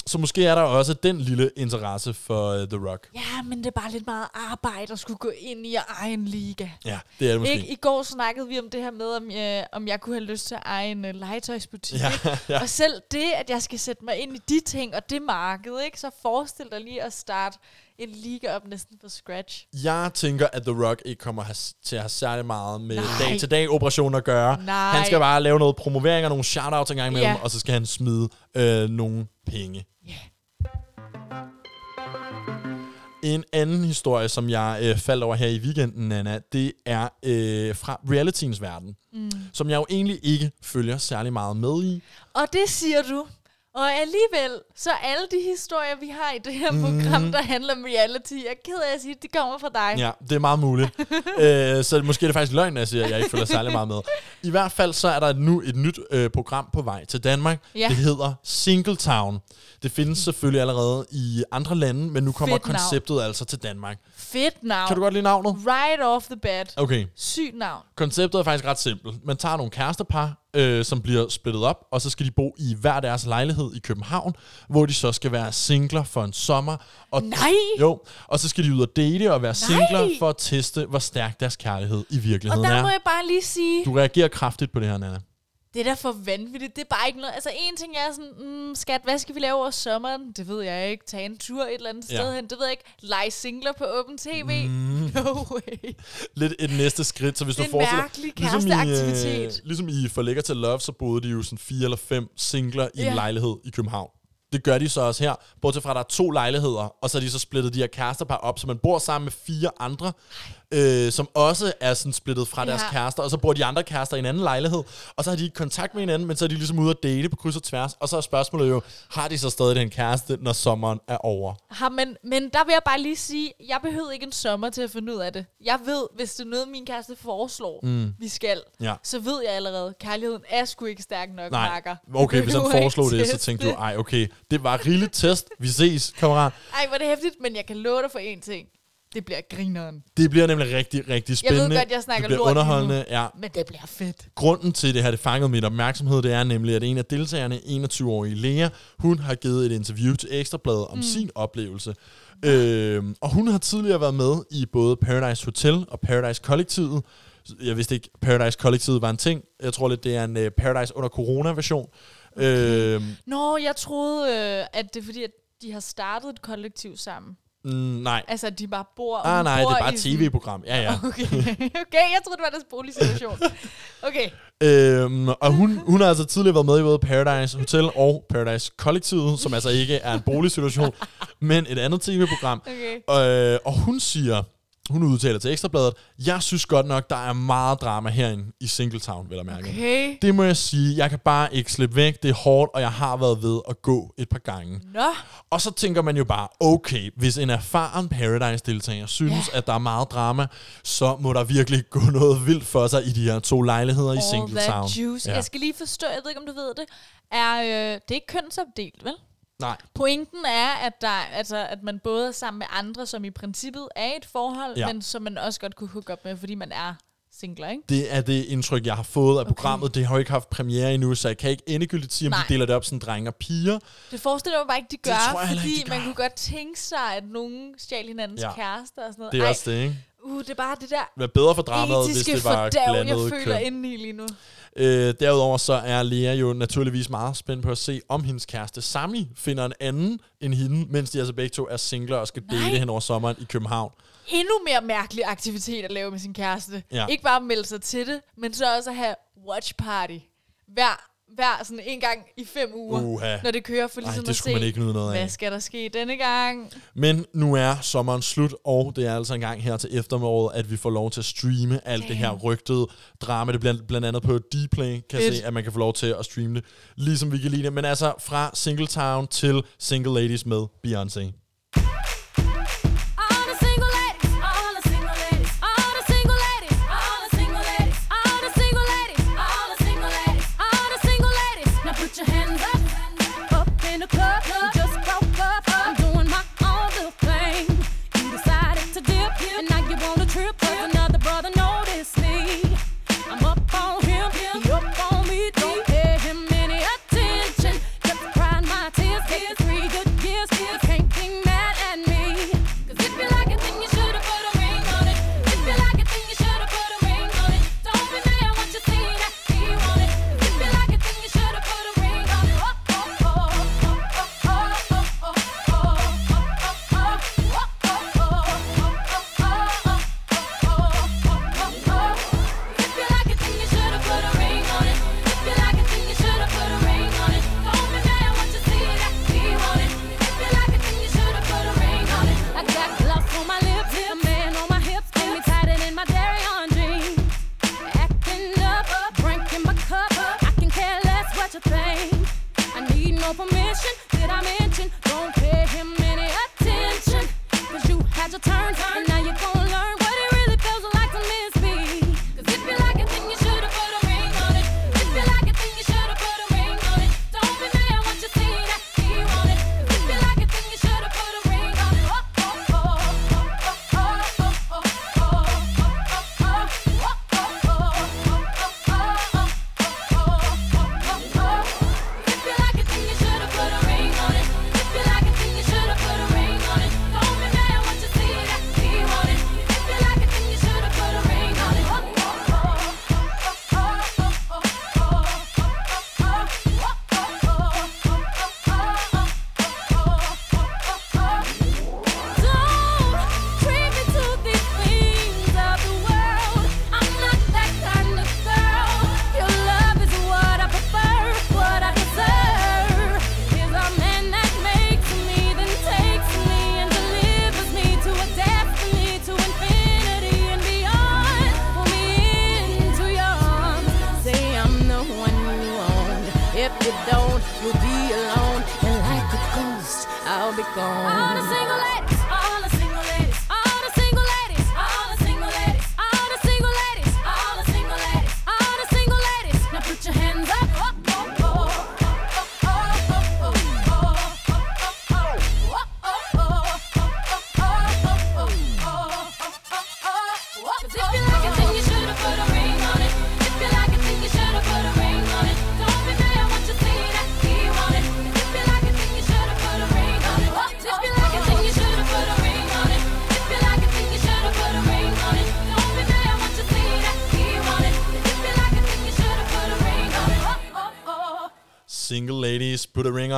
Speaker 1: Så måske er der også den lille interesse for uh, The Rock.
Speaker 2: Ja, men det er bare lidt meget arbejde at skulle gå ind i at eje en liga.
Speaker 1: Ja, det er det måske.
Speaker 2: Ikke? I går snakkede vi om det her med, om jeg, om jeg kunne have lyst til at eje en uh, legetøjsbutik.
Speaker 1: Ja,
Speaker 2: ikke?
Speaker 1: ja.
Speaker 2: Og selv det, at jeg skal sætte mig ind i de ting og det marked, ikke? så forestil dig lige at starte en liga op næsten fra scratch.
Speaker 1: Jeg tænker, at The Rock ikke kommer has- til at have særlig meget med dag-til-dag operationer at gøre.
Speaker 2: Nej.
Speaker 1: Han skal bare lave noget promovering og nogle shoutouts en gang imellem,
Speaker 2: Ja.
Speaker 1: og så skal han smide øh, nogle penge. En anden historie, som jeg øh, faldt over her i weekenden, Nana, det er øh, fra realityens verden, mm. som jeg jo egentlig ikke følger særlig meget med i.
Speaker 2: Og det siger du. Og alligevel, så alle de historier, vi har i det her program, der handler om reality, jeg er ked af at sige, de kommer fra dig.
Speaker 1: Mm. Ja, det er meget muligt. øh, så måske er det faktisk løgn, at jeg siger, at jeg ikke følger særlig meget med. I hvert fald så er der nu et nyt øh, program på vej til Danmark.
Speaker 2: Ja.
Speaker 1: Det hedder Singletown. Det findes selvfølgelig allerede i andre lande, men nu kommer
Speaker 2: Fedt navn.
Speaker 1: konceptet altså til Danmark.
Speaker 2: Fedt navn.
Speaker 1: Kan du godt lide navnet?
Speaker 2: Right off the bat.
Speaker 1: Okay.
Speaker 2: Sygt navn.
Speaker 1: Konceptet er faktisk ret simpelt. Man tager nogle kærestepar, øh, som bliver splittet op, og så skal de bo i hver deres lejlighed i København, hvor de så skal være singler for en sommer. Og
Speaker 2: Nej!
Speaker 1: Jo, og så skal de ud og date og være singler
Speaker 2: Nej!
Speaker 1: for at teste, hvor stærk deres kærlighed i
Speaker 2: Og
Speaker 1: virkeligheden
Speaker 2: der
Speaker 1: er.
Speaker 2: må jeg bare lige sige,
Speaker 1: Du reagerer kraftigt på det her, Nana.
Speaker 2: Det er da for vanvittigt. Det er bare ikke noget. Altså en ting er sådan, mm, skat, hvad skal vi lave over sommeren? Det ved jeg ikke. Tage en tur et eller andet
Speaker 1: Ja.
Speaker 2: sted hen. Det ved jeg ikke. Lege singler på åben tv. Mm. No way.
Speaker 1: Lidt et næste skridt, så hvis
Speaker 2: Det
Speaker 1: du
Speaker 2: er en
Speaker 1: forestiller...
Speaker 2: mærkelig
Speaker 1: ligesom i,
Speaker 2: kæresteaktivitet.
Speaker 1: ligesom i For Lækker til Love, så boede de jo sådan fire eller fem singler i
Speaker 2: Ja.
Speaker 1: en lejlighed i København. Det gør de så også her, bortset fra, at der er to lejligheder, og så er de så splittet de her kærestepar op, så man bor sammen med fire andre, øh, som også er sådan splittet fra ja. deres
Speaker 2: Ja.
Speaker 1: kærester, og så bor de andre kærester i en anden lejlighed, og så har de ikke kontakt med hinanden, men så er de ligesom ude at date på kryds og tværs, og så er spørgsmålet jo, har de så stadig den kæreste, når sommeren er over?
Speaker 2: Ha, men, men der vil jeg bare lige sige, jeg behøvede ikke en sommer til at finde ud af det. Jeg ved, hvis det er noget, min kæreste foreslår, mm. vi skal,
Speaker 1: Ja.
Speaker 2: så ved jeg allerede, kærligheden er sgu ikke stærk nok,
Speaker 1: Nej,
Speaker 2: makker.
Speaker 1: okay,
Speaker 2: Vi
Speaker 1: hvis han
Speaker 2: behøver
Speaker 1: foreslog
Speaker 2: ikke
Speaker 1: det, så tænkte du, ej, okay, det var rigeligt test, vi ses, kammerat.
Speaker 2: Ej, hvor er det hæftigt, men jeg kan love dig for én ting. Det bliver grineren.
Speaker 1: Det bliver nemlig rigtig, rigtig
Speaker 2: Jeg
Speaker 1: spændende.
Speaker 2: ved godt, jeg snakker
Speaker 1: det bliver
Speaker 2: lort lige nu.
Speaker 1: underholdende, ja.
Speaker 2: Men det bliver fedt.
Speaker 1: Grunden til det her, det fangede min opmærksomhed, det er nemlig, at en af deltagerne, 21-årige Lea, hun har givet et interview til Ekstrabladet om mm. sin oplevelse. Øhm, og hun har tidligere været med i både Paradise Hotel og Paradise Kollektivet. Jeg vidste ikke, Paradise Kollektivet var en ting. Jeg tror lidt, det er en uh, Paradise under corona-version. Okay. Øhm,
Speaker 2: Nå, jeg troede, øh, at det er fordi, at de har startet et kollektiv sammen.
Speaker 1: Mm, nej.
Speaker 2: Altså, de bare bor...
Speaker 1: Ah, nej, det
Speaker 2: bor
Speaker 1: er bare et tv-program. Ja, ja.
Speaker 2: Okay. okay, jeg troede, det var deres boligsituation. Okay.
Speaker 1: Øhm, og hun, hun har altså tidligere været med i både Paradise Hotel og Paradise Kollektivet, som altså ikke er en boligsituation, men et andet tv-program.
Speaker 2: Okay.
Speaker 1: Øh, og hun siger, hun udtaler til Ekstrabladet, jeg synes godt nok, der er meget drama herinde i Singletown, vil jeg mærke.
Speaker 2: Okay.
Speaker 1: Det må jeg sige, jeg kan bare ikke slippe væk, det er hårdt, og jeg har været ved at gå et par gange.
Speaker 2: Nå.
Speaker 1: Og så tænker man jo bare, okay, hvis en erfaren Paradise-deltager synes,
Speaker 2: Ja.
Speaker 1: at der er meget drama, så må der virkelig gå noget vildt for sig i de her to lejligheder i
Speaker 2: All
Speaker 1: Singletown.
Speaker 2: that juice. Ja. Jeg skal lige forstå, jeg ved ikke, om du ved det, er, øh, det er ikke kønsopdelt, vel?
Speaker 1: Nej,
Speaker 2: Pointen er, at, der, altså, at man både er sammen med andre, som i princippet er i et forhold,
Speaker 1: Ja.
Speaker 2: men som man også godt kunne hooke op med, fordi man er singler, ikke?
Speaker 1: det er det indtryk, jeg har fået af programmet. Det har jo ikke haft premiere endnu, så jeg kan ikke endegyldigt sige, om
Speaker 2: Nej.
Speaker 1: de deler det op sådan drenge og piger.
Speaker 2: Det forestiller jeg mig bare ikke, de gør,
Speaker 1: tror jeg
Speaker 2: fordi
Speaker 1: ikke, de
Speaker 2: man
Speaker 1: gør.
Speaker 2: kunne godt tænke sig, at nogen stjal hinandens
Speaker 1: Ja.
Speaker 2: kærester og sådan noget.
Speaker 1: Det er
Speaker 2: Ej,
Speaker 1: også det, ikke?
Speaker 2: Uh, det er bare det der
Speaker 1: Det var bedre for dramaet, hvis det var
Speaker 2: fordav, jeg
Speaker 1: blandet
Speaker 2: føler
Speaker 1: køn.
Speaker 2: indeni lige nu.
Speaker 1: Øh, derudover så er Lea jo naturligvis meget spændt på at se, om hendes kæreste Sami finder en anden end hende, mens de altså begge to er singler og skal
Speaker 2: Nej.
Speaker 1: date hen over sommeren i København.
Speaker 2: Endnu mere mærkelig aktivitet at lave med sin kæreste.
Speaker 1: Ja.
Speaker 2: Ikke bare melde sig til det, men så også at have watch party. Hver, hver sådan en gang i fem uger,
Speaker 1: Uha.
Speaker 2: når det kører, for
Speaker 1: Ej,
Speaker 2: ligesom
Speaker 1: det
Speaker 2: at
Speaker 1: skulle
Speaker 2: se,
Speaker 1: man ikke nyde noget af.
Speaker 2: hvad skal der ske denne gang?
Speaker 1: Men nu er sommeren slut, og det er altså en gang her til efteråret, at vi får lov til at streame alt det her rygtede drama. Det bliver blandt andet på Dplay, kan
Speaker 2: Fedt.
Speaker 1: se, at man kan få lov til at streame det, ligesom vi kan lide det. Men altså fra Singletown til Single Ladies med Beyoncé.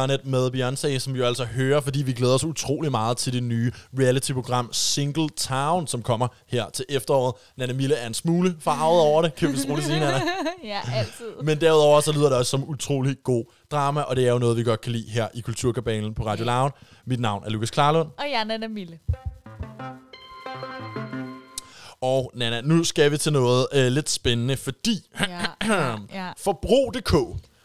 Speaker 7: It
Speaker 1: med Beyoncé, som vi jo altså hører, fordi vi glæder os utrolig meget til det nye reality-program Single Town, som kommer her til efteråret. Nana Mille er en smule farvet over det, kan vi roligt sige, Nana.
Speaker 2: ja, altid.
Speaker 1: Men derudover så lyder det også som utrolig god drama, og det er jo noget, vi godt kan lide her i Kulturkabalen på Radio Loud. Mit navn er Lukas Klarlund,
Speaker 2: Og jeg er Nana Mille.
Speaker 1: og Nana, nu skal vi til noget øh, lidt spændende, fordi
Speaker 2: Ja, ja, ja.
Speaker 1: Forbrug.dk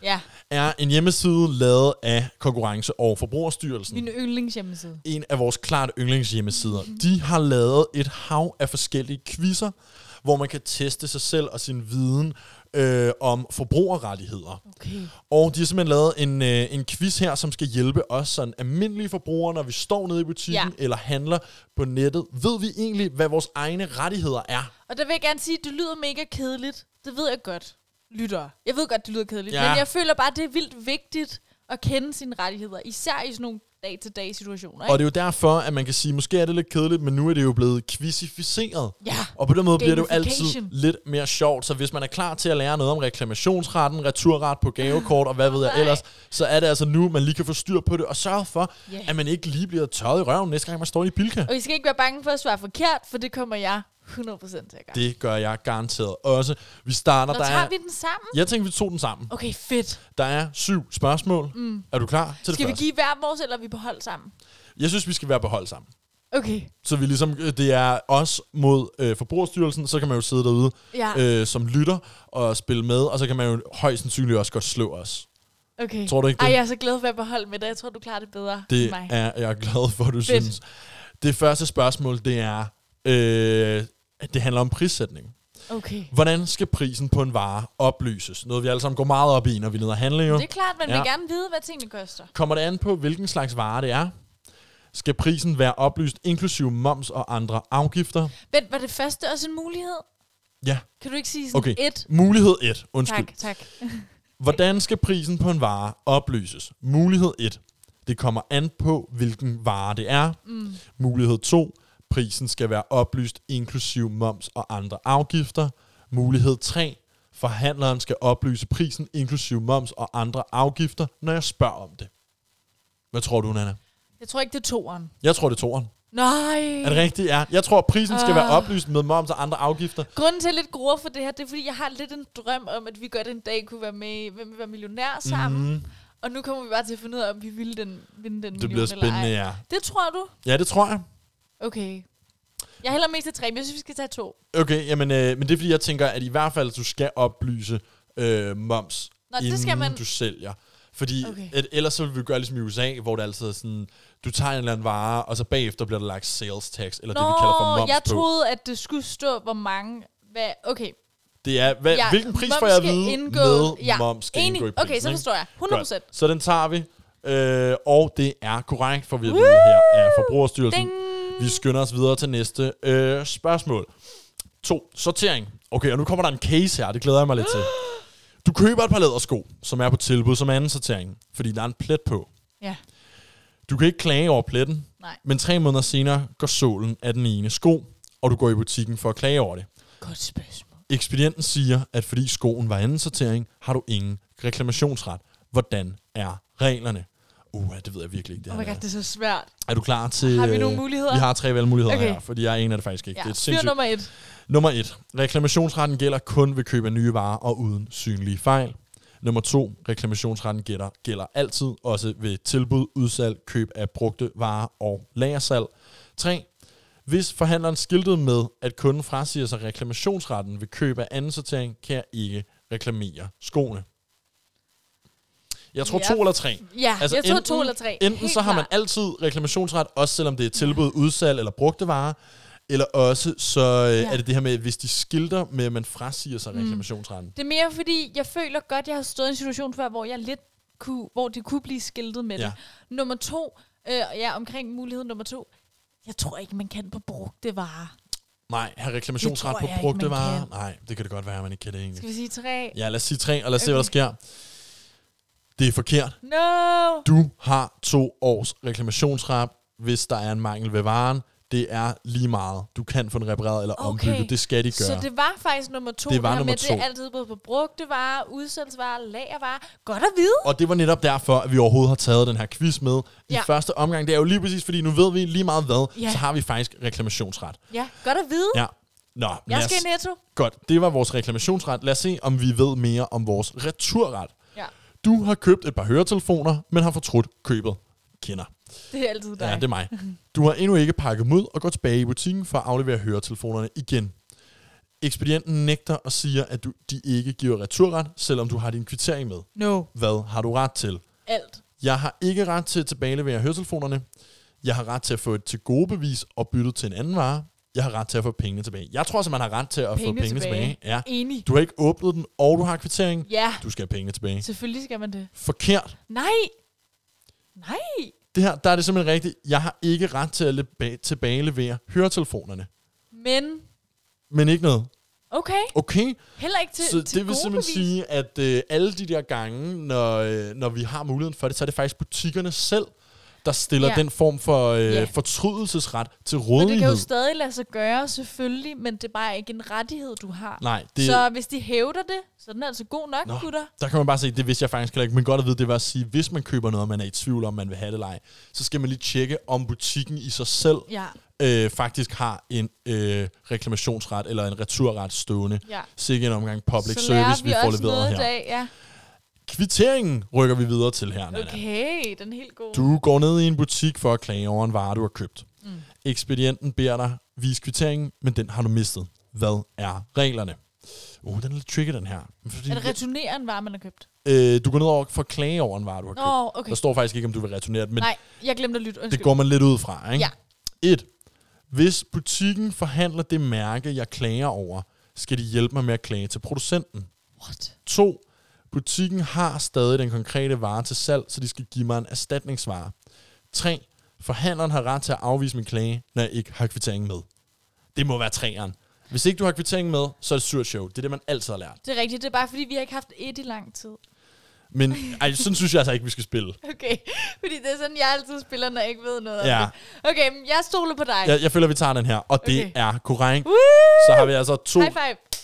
Speaker 2: ja.
Speaker 1: er en hjemmeside lavet af Konkurrence- og Forbrugerstyrelsen.
Speaker 2: Min yndlingshjemmeside.
Speaker 1: en af vores klart yndlingshjemmesider. De har lavet et hav af forskellige quizzer, hvor man kan teste sig selv og sin viden øh, om forbrugerrettigheder.
Speaker 2: Okay.
Speaker 1: Og de har simpelthen lavet en, øh, en quiz her, som skal hjælpe os sådan almindelige forbrugere, når vi står nede i butikken
Speaker 2: Ja.
Speaker 1: eller handler på nettet. Ved vi egentlig, hvad vores egne rettigheder er?
Speaker 2: Og der vil jeg gerne sige, at det lyder mega kedeligt. Det ved jeg godt, lytter. Jeg ved godt, det lyder kedeligt.
Speaker 1: Ja.
Speaker 2: Men jeg føler bare, det er vildt vigtigt at kende sine rettigheder. Især i sådan nogle dag-til-dag situationer.
Speaker 1: Og det er jo derfor, at man kan sige, måske er det lidt kedeligt, men nu er det jo blevet quizificeret.
Speaker 2: Ja.
Speaker 1: Og på den måde bliver det jo altid lidt mere sjovt. Så hvis man er klar til at lære noget om reklamationsretten, returret på gavekort og hvad ved jeg ellers, så er det altså nu, man lige kan få styr på det og sørge for,
Speaker 2: Ja.
Speaker 1: at man ikke lige bliver tørret i røven næste gang, man står i Bilka.
Speaker 2: Og I skal ikke være bange for at svare forkert, for det kommer jeg 100% til at gøre.
Speaker 1: Det gør jeg garanteret også. Vi starter,
Speaker 2: Nå,
Speaker 1: der
Speaker 2: tager
Speaker 1: er...
Speaker 2: vi den sammen?
Speaker 1: Jeg tænker, vi tog den sammen.
Speaker 2: Okay, fedt.
Speaker 1: Der er syv spørgsmål. Mm. Er du klar til
Speaker 2: Skal
Speaker 1: det
Speaker 2: vi give hver vores, eller er vi på hold sammen?
Speaker 1: Jeg synes, vi skal være på hold sammen.
Speaker 2: Okay.
Speaker 1: Så vi ligesom, øh, det er os mod øh, Forbrugerstyrelsen, så kan man jo sidde derude
Speaker 2: Ja.
Speaker 1: øh, som lytter og spille med, og så kan man jo højst sandsynligt også godt slå os.
Speaker 2: Okay.
Speaker 1: Tror du ikke det?
Speaker 2: Ej, jeg er så glad for at være på hold med dig. Jeg tror, du klarer det bedre end
Speaker 1: Det
Speaker 2: mig.
Speaker 1: er jeg glad for, du
Speaker 2: Fedt.
Speaker 1: synes. Det første spørgsmål, det er, øh, det handler om prissætning.
Speaker 2: Okay.
Speaker 1: Hvordan skal prisen på en vare oplyses? Noget, vi alle sammen går meget op i, når vi er nede og handler jo.
Speaker 2: Det er klart, man
Speaker 1: Ja.
Speaker 2: vil gerne vide, hvad tingene koster.
Speaker 1: Kommer det an på, hvilken slags vare det er? Skal prisen være oplyst, inklusive moms og andre afgifter?
Speaker 2: Vent, var det første også en mulighed?
Speaker 1: Ja,
Speaker 2: Kan du ikke sige sådan
Speaker 1: okay.
Speaker 2: et?
Speaker 1: Mulighed 1. Undskyld.
Speaker 2: Tak, tak.
Speaker 1: Hvordan skal prisen på en vare oplyses? Mulighed 1. Det kommer an på, hvilken vare det er. Mm. Mulighed 2. Prisen skal være oplyst inklusiv moms og andre afgifter. Mulighed 3. Forhandleren skal oplyse prisen inklusiv moms og andre afgifter, når jeg spørger om det. Hvad tror du, Nana?
Speaker 2: Jeg tror ikke, det er toeren.
Speaker 1: Jeg tror, det er toeren.
Speaker 2: Nej.
Speaker 1: Er det rigtigt? Ja. Jeg tror, prisen skal være
Speaker 2: Ah.
Speaker 1: oplyst med moms og andre afgifter.
Speaker 2: Grunden til, at jeg lidt gruer for det her, det er, fordi jeg har lidt en drøm om, at vi godt en dag kunne være med Hvem vil være millionær sammen. Mm. Og nu kommer vi bare til at finde ud af, om vi ville den, vinde den
Speaker 1: Det
Speaker 2: million
Speaker 1: bliver spændende,
Speaker 2: ej.
Speaker 1: ja.
Speaker 2: Det tror du?
Speaker 1: Ja, det tror jeg.
Speaker 2: Okay. Jeg hælder mest til tre, men jeg synes, vi skal tage to.
Speaker 1: Okay, jamen, øh, men det er fordi, jeg tænker, at i hvert fald, du skal oplyse øh, moms,
Speaker 2: Nå, det
Speaker 1: inden
Speaker 2: skal man-
Speaker 1: du sælger. Fordi
Speaker 2: Okay.
Speaker 1: et, ellers så vil vi gøre ligesom i USA, hvor det altid er sådan, du tager en eller anden vare, og så bagefter bliver der lagt sales tax, eller
Speaker 2: Nå,
Speaker 1: det, vi kalder for moms
Speaker 2: jeg
Speaker 1: på.
Speaker 2: troede, at det skulle stå, hvor mange... Hvad? Okay.
Speaker 1: Det er, hvad,
Speaker 2: Ja,
Speaker 1: hvilken pris får jeg at vide
Speaker 2: indgå-
Speaker 1: med
Speaker 2: ja,
Speaker 1: moms skal
Speaker 2: enig.
Speaker 1: indgå i prisen.
Speaker 2: Okay, så forstår jeg. 100%.
Speaker 1: Godt. Så den tager vi. Øh, og det er korrekt, for vi at vide her af Forbrugerstyrelsen.
Speaker 2: Ding.
Speaker 1: Vi skynder os videre til næste øh, spørgsmål. 2. Sortering. Okay, og nu kommer der en case her, det glæder jeg mig lidt til. Du køber et par lædersko, som er på tilbud som anden sortering, fordi der er en plet på.
Speaker 2: Ja.
Speaker 1: Du kan ikke klage over pletten,
Speaker 2: Nej.
Speaker 1: men tre måneder senere går sålen af den ene sko, og du går i butikken for at klage over det.
Speaker 2: Godt spørgsmål.
Speaker 1: Ekspedienten siger, at fordi skoen var anden sortering, har du ingen reklamationsret. Hvordan er reglerne? Uh, det ved jeg virkelig ikke. Det
Speaker 2: Oh my god, det er så svært.
Speaker 1: er du klar til...
Speaker 2: Har vi nogle muligheder?
Speaker 1: Vi har tre valgmuligheder
Speaker 2: Okay.
Speaker 1: her, fordi jeg aner det faktisk ikke.
Speaker 2: Ja,
Speaker 1: det er
Speaker 2: fyr
Speaker 1: sindssygt.
Speaker 2: nummer et.
Speaker 1: Nummer et. Reklamationsretten gælder kun ved køb af nye varer og uden synlige fejl. Nummer to. Reklamationsretten gælder, gælder altid, også ved tilbud, udsalg, køb af brugte varer og lagersalg. 3. Hvis forhandleren skiltede med, at kunden frasiger sig reklamationsretten ved køb af anden sortering, kan jeg ikke reklamere skoene. Jeg tror
Speaker 2: Ja.
Speaker 1: to eller tre.
Speaker 2: Ja, altså jeg tror to eller tre.
Speaker 1: Enten
Speaker 2: Helt
Speaker 1: så har man altid reklamationsret, også selvom det er tilbud, udsalg eller brugte varer, eller også så øh,
Speaker 2: Ja.
Speaker 1: er det det her med, hvis de skilter med, at man frasiger sig reklamationsretten.
Speaker 2: Det er mere fordi, jeg føler godt, jeg har stået i en situation før, hvor jeg lidt kunne, hvor det kunne blive skiltet med
Speaker 1: Ja.
Speaker 2: det. Nummer to, øh, ja, omkring mulighed nummer to, jeg tror ikke, man kan på brugte varer.
Speaker 1: Nej,
Speaker 2: Det
Speaker 1: reklamationsret på brugte varer? Nej, det kan det godt være, man ikke kan det egentlig.
Speaker 2: Skal vi sige tre?
Speaker 1: Ja, lad os sige tre, og lad os se, hvad der sker. Det er forkert.
Speaker 2: No!
Speaker 1: Du har to års reklamationsret, hvis der er en mangel ved varen. Det er lige meget. Du kan få den repareret eller
Speaker 2: Okay.
Speaker 1: ombygget. Det skal de gøre.
Speaker 2: Så det var faktisk nummer to.
Speaker 1: Det var
Speaker 2: her
Speaker 1: nummer
Speaker 2: med, Det er
Speaker 1: to.
Speaker 2: altid både på brugte varer, udsalgsvarer, lagervarer. Godt at vide.
Speaker 1: Og det var netop derfor, at vi overhovedet har taget den her quiz med i
Speaker 2: Ja.
Speaker 1: første omgang. Det er jo lige præcis, fordi nu ved vi lige meget hvad,
Speaker 2: Ja.
Speaker 1: så har vi faktisk reklamationsret.
Speaker 2: Ja, godt at vide.
Speaker 1: Ja. Nå,
Speaker 2: Jeg skal
Speaker 1: os-
Speaker 2: netto.
Speaker 1: Godt, det var vores reklamationsret. Lad os se, om vi ved mere om vores returret. Du har købt et par høretelefoner, men har fortrudt købet. Kender.
Speaker 2: det er altid dig.
Speaker 1: Ja, det er mig. Du har endnu ikke pakket ud og går tilbage i butikken for at aflevere høretelefonerne igen. Ekspedienten nægter og siger, at du, de ikke giver returret, selvom du har din kvittering med.
Speaker 2: No.
Speaker 1: Hvad har du ret til?
Speaker 2: Alt.
Speaker 1: Jeg har ikke ret til at tilbagelevere høretelefonerne. Jeg har ret til at få et til gode bevis og bytte til en anden vare. Jeg har ret til at få pengene tilbage. Jeg tror også, man har ret til at
Speaker 2: Pengene
Speaker 1: få pengene
Speaker 2: tilbage.
Speaker 1: tilbage. Ja.
Speaker 2: Enig.
Speaker 1: Du har ikke åbnet den, og du har kvittering.
Speaker 2: Ja,
Speaker 1: Du skal have pengene tilbage.
Speaker 2: selvfølgelig skal man det.
Speaker 1: Forkert.
Speaker 2: Nej. Nej.
Speaker 1: Det her, der er det simpelthen rigtigt. Jeg har ikke ret til at leba- tilbagelevere høretelefonerne.
Speaker 2: Men,
Speaker 1: Men ikke noget.
Speaker 2: okay.
Speaker 1: Okay?
Speaker 2: Heller ikke til,
Speaker 1: Så
Speaker 2: til
Speaker 1: det vil simpelthen
Speaker 2: bevis.
Speaker 1: sige, at øh, alle de der gange, når, øh, når vi har muligheden for det, så er det faktisk butikkerne selv, der stiller
Speaker 2: Ja.
Speaker 1: den form for øh,
Speaker 2: Ja.
Speaker 1: fortrydelsesret til
Speaker 2: Men det kan
Speaker 1: rådighed.
Speaker 2: jo stadig lade sig gøre, selvfølgelig, men det er bare ikke en rettighed, du har.
Speaker 1: Nej, det,
Speaker 2: Så hvis de hævder det, så er den altså god nok,
Speaker 1: Nå.
Speaker 2: gutter.
Speaker 1: der kan man bare se, det vidste jeg faktisk ikke, men godt at vide, det var at sige, hvis man køber noget, og man er i tvivl om, man vil have det eller ej, så skal man lige tjekke, om butikken i sig selv
Speaker 2: Ja,
Speaker 1: øh, faktisk har en øh, reklamationsret eller en returret stående.
Speaker 2: ja.
Speaker 1: Sikke en omgang public
Speaker 2: så
Speaker 1: service,
Speaker 2: vi,
Speaker 1: vi får leveret her.
Speaker 2: dag, ja.
Speaker 1: Kvitteringen rykker vi videre til her, Nana.
Speaker 2: Okay, den er helt god.
Speaker 1: Du går ned i en butik for at klage over en vare, du har købt.
Speaker 2: Mm.
Speaker 1: Ekspedienten beder dig vise kvitteringen, men den har du mistet. Hvad er reglerne? Uh, den er lidt tricky, den her. Fordi,
Speaker 2: Er det returnere en vare, man har købt?
Speaker 1: øh, du går ned over for at klage over en vare, du har købt.
Speaker 2: Nå, okay.
Speaker 1: Der står faktisk ikke, om du vil returnere den, men
Speaker 2: Nej, jeg glemte at lytte. Undskyld.
Speaker 1: det går man lidt ud fra. Ikke?
Speaker 2: Ja.
Speaker 1: 1. Hvis butikken forhandler det mærke, jeg klager over, skal de hjælpe mig med at klage til producenten.
Speaker 2: What?
Speaker 1: 2. Butikken har stadig den konkrete vare til salg, så de skal give mig en erstatningsvare. 3. Forhandleren har ret til at afvise min klage, når jeg ikke har kvitteringen med. Det må være træeren. Hvis ikke du har kvitteringen med, så er det surt show. Det er det, man altid har lært.
Speaker 2: Det er rigtigt. Det er bare, fordi vi har ikke haft et i lang tid.
Speaker 1: Men ej, sådan synes jeg altså ikke, vi skal spille.
Speaker 2: Okay, fordi det er sådan, jeg altid spiller, når jeg ikke ved noget
Speaker 1: Ja.
Speaker 2: om det. Okay, men jeg stoler på dig.
Speaker 1: Jeg, jeg føler, vi tager den her, og det
Speaker 2: Okay.
Speaker 1: er korrekt.
Speaker 2: Woo!
Speaker 1: Så har vi altså to.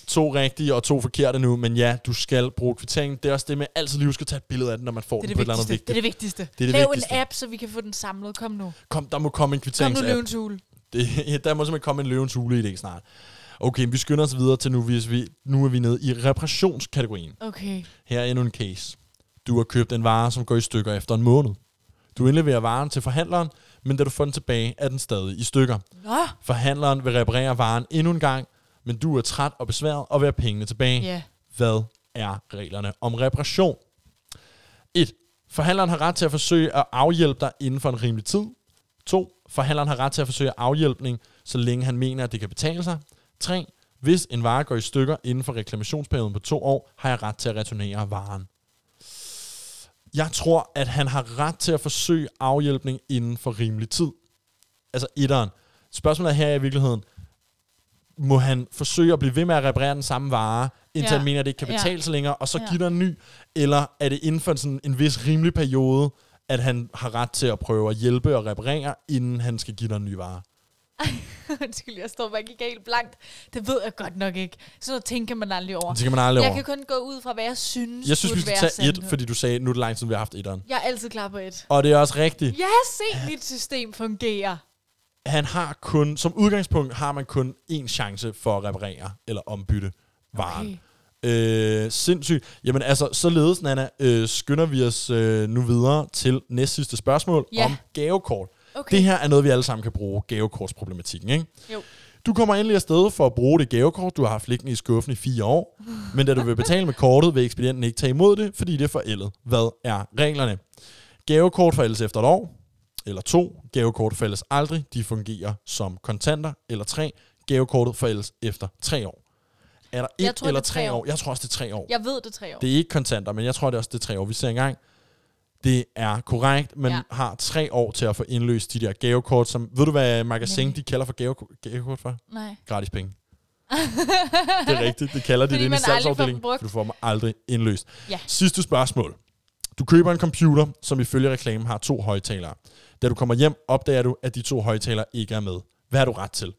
Speaker 1: To rigtige og to forkerte nu, men ja, du skal bruge kvittering. Det er også det med altid lige huske at tage et billede af den, når man får
Speaker 2: Det
Speaker 1: den
Speaker 2: det
Speaker 1: på et eller andet
Speaker 2: vigtigste. Det er
Speaker 1: vigtigt.
Speaker 2: det vigtigste.
Speaker 1: Det er det
Speaker 2: Lav
Speaker 1: vigtigste.
Speaker 2: en app, så vi kan få den samlet. Kom nu.
Speaker 1: Kom, der må komme en
Speaker 2: Kom nu,
Speaker 1: kvitteringsapp.
Speaker 2: løvens hule.
Speaker 1: Det, ja, der må simpelthen komme en løvens hule i det snart. Okay, vi skynder os videre til nu, hvis vi, nu er vi nede i reparationskategorien.
Speaker 2: Okay.
Speaker 1: Her er endnu en case. Du har købt en vare, som går i stykker efter en måned. Du indleverer varen til forhandleren, men da du får den tilbage, er den stadig i stykker.
Speaker 2: Nå,
Speaker 1: Forhandleren vil reparere varen endnu en gang, men du er træt og besværet og vil have pengene tilbage.
Speaker 2: ja.
Speaker 1: Hvad er reglerne om reparation? 1. Forhandleren har ret til at forsøge at afhjælpe dig inden for en rimelig tid. 2. Forhandleren har ret til at forsøge afhjælpning, så længe han mener, at det kan betale sig. 3. Hvis en vare går i stykker inden for reklamationsperioden på to år, har jeg ret til at returnere varen. Jeg tror, at han har ret til at forsøge afhjælpning inden for rimelig tid. Altså etteren. Spørgsmålet er her i virkeligheden, må han forsøge at blive ved med at reparere den samme vare, indtil
Speaker 2: Ja.
Speaker 1: han mener, at det ikke kan
Speaker 2: Ja.
Speaker 1: betale sig længere, og så
Speaker 2: Ja.
Speaker 1: give dig en ny? Eller er det inden for sådan en vis rimelig periode, at han har ret til at prøve at hjælpe og reparere, inden han skal give dig en ny vare?
Speaker 2: Undskyld, jeg står bare ikke helt blankt. Det ved jeg godt nok ikke. Sådan noget tænker man aldrig over.
Speaker 1: Det kan man aldrig
Speaker 2: Jeg
Speaker 1: over.
Speaker 2: kan kun gå ud fra, hvad jeg synes
Speaker 1: Jeg synes, vi skal tage et, fordi du sagde, nu er det lang tid, vi har haft etteren.
Speaker 2: Jeg er altid klar på et.
Speaker 1: Og det er også rigtigt.
Speaker 2: Jeg har set mit system fungere.
Speaker 1: Han har kun, som udgangspunkt har man kun én chance for at reparere eller ombytte varen.
Speaker 2: Okay.
Speaker 1: Øh, sindssygt. Jamen altså, således, Nana, øh, skynder vi os øh, nu videre til næst sidste spørgsmål
Speaker 2: Ja.
Speaker 1: om gavekort.
Speaker 2: Okay.
Speaker 1: Det her er noget, vi alle sammen kan bruge, gavekortsproblematikken, ikke?
Speaker 2: Jo.
Speaker 1: Du kommer endelig afsted for at bruge det gavekort, du har haft liggende i skuffen i fire år, men da du vil betale med kortet, vil ekspedienten ikke tage imod det, fordi det er forældet. Hvad er reglerne? Gavekort forældes efter et år, eller to, gavekort forældes aldrig, de fungerer som kontanter, eller tre, gavekortet forældes efter tre år. Er der
Speaker 2: Jeg
Speaker 1: et
Speaker 2: tror,
Speaker 1: eller
Speaker 2: er
Speaker 1: tre år?
Speaker 2: år.
Speaker 1: Jeg tror også, det er tre år.
Speaker 2: Jeg ved det tre år.
Speaker 1: Det er ikke kontanter, men jeg tror det er også, det er tre år. Vi ser engang. Det er korrekt. Man
Speaker 2: Ja.
Speaker 1: har tre år til at få indløst de der gavekort, som... Ved du, hvad magasin
Speaker 2: Nemlig.
Speaker 1: de kalder for gavekort, gavekort for?
Speaker 2: Nej.
Speaker 1: Gratis penge. det er rigtigt. Det kalder de
Speaker 2: Fordi
Speaker 1: det inde i salgsafdelingen. for Du får dem aldrig indløst.
Speaker 2: Ja.
Speaker 1: Sidste spørgsmål. Du køber en computer, som ifølge reklamen har to højtalere. Da du kommer hjem, opdager du, at de to højtalere ikke er med. Hvad har du ret til?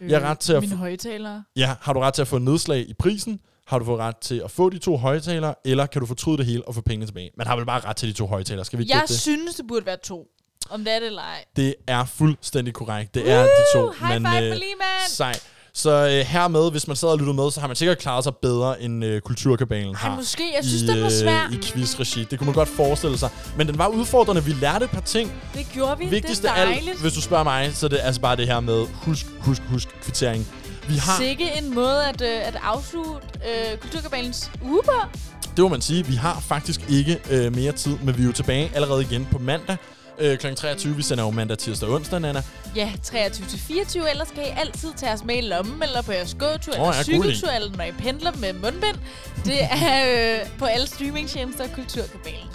Speaker 1: Jeg har ret til at
Speaker 2: Mine højtalere.
Speaker 1: Ja, har du ret til at få nedslag i prisen? Har du fået ret til at få de to højtalere? Eller kan du fortryde det hele og få pengene tilbage? Man har vel bare ret til de to højtalere. Skal vi ikke
Speaker 2: Jeg
Speaker 1: det?
Speaker 2: synes, det burde være to. Om det er det eller ej.
Speaker 1: Det er fuldstændig korrekt. Det er de to.
Speaker 2: High five for lige, mand!
Speaker 1: Sej. Så øh, hermed, hvis man sad og lyttede med, så har man sikkert klaret sig bedre, end øh, Kulturkabalen har.
Speaker 2: måske. Jeg synes,
Speaker 1: i,
Speaker 2: den var svær.
Speaker 1: Øh, I quizregi. Det kunne man godt forestille sig. Men den var udfordrende. Vi lærte et par ting.
Speaker 2: Det gjorde vi.
Speaker 1: Vigtigst
Speaker 2: det er
Speaker 1: af alt,
Speaker 2: dejligt.
Speaker 1: hvis du spørger mig, så er det altså bare det her med husk, husk, husk kvittering. Vi har,
Speaker 2: Sikke en måde at, øh, at afslutte øh, Kulturkabalens uge på.
Speaker 1: det må man sige, vi har faktisk ikke øh, mere tid, men vi er jo tilbage allerede igen på mandag. Øh, kl. 23, vi sender jo mandag, tirsdag og onsdag, Nana.
Speaker 2: Ja, 23 til 24. Ellers kan I altid tage os med i lommen, eller på jeres gåtur,
Speaker 1: Åh,
Speaker 2: eller cykeltur, eller når I pendler med mundbind. Det er øh, på alle streamingtjenester og Kulturkabalen.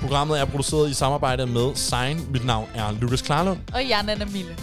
Speaker 1: Programmet er produceret i samarbejde med Sign. Mit navn er Lukas Klarlund.
Speaker 2: Og jeg er Nana Mille.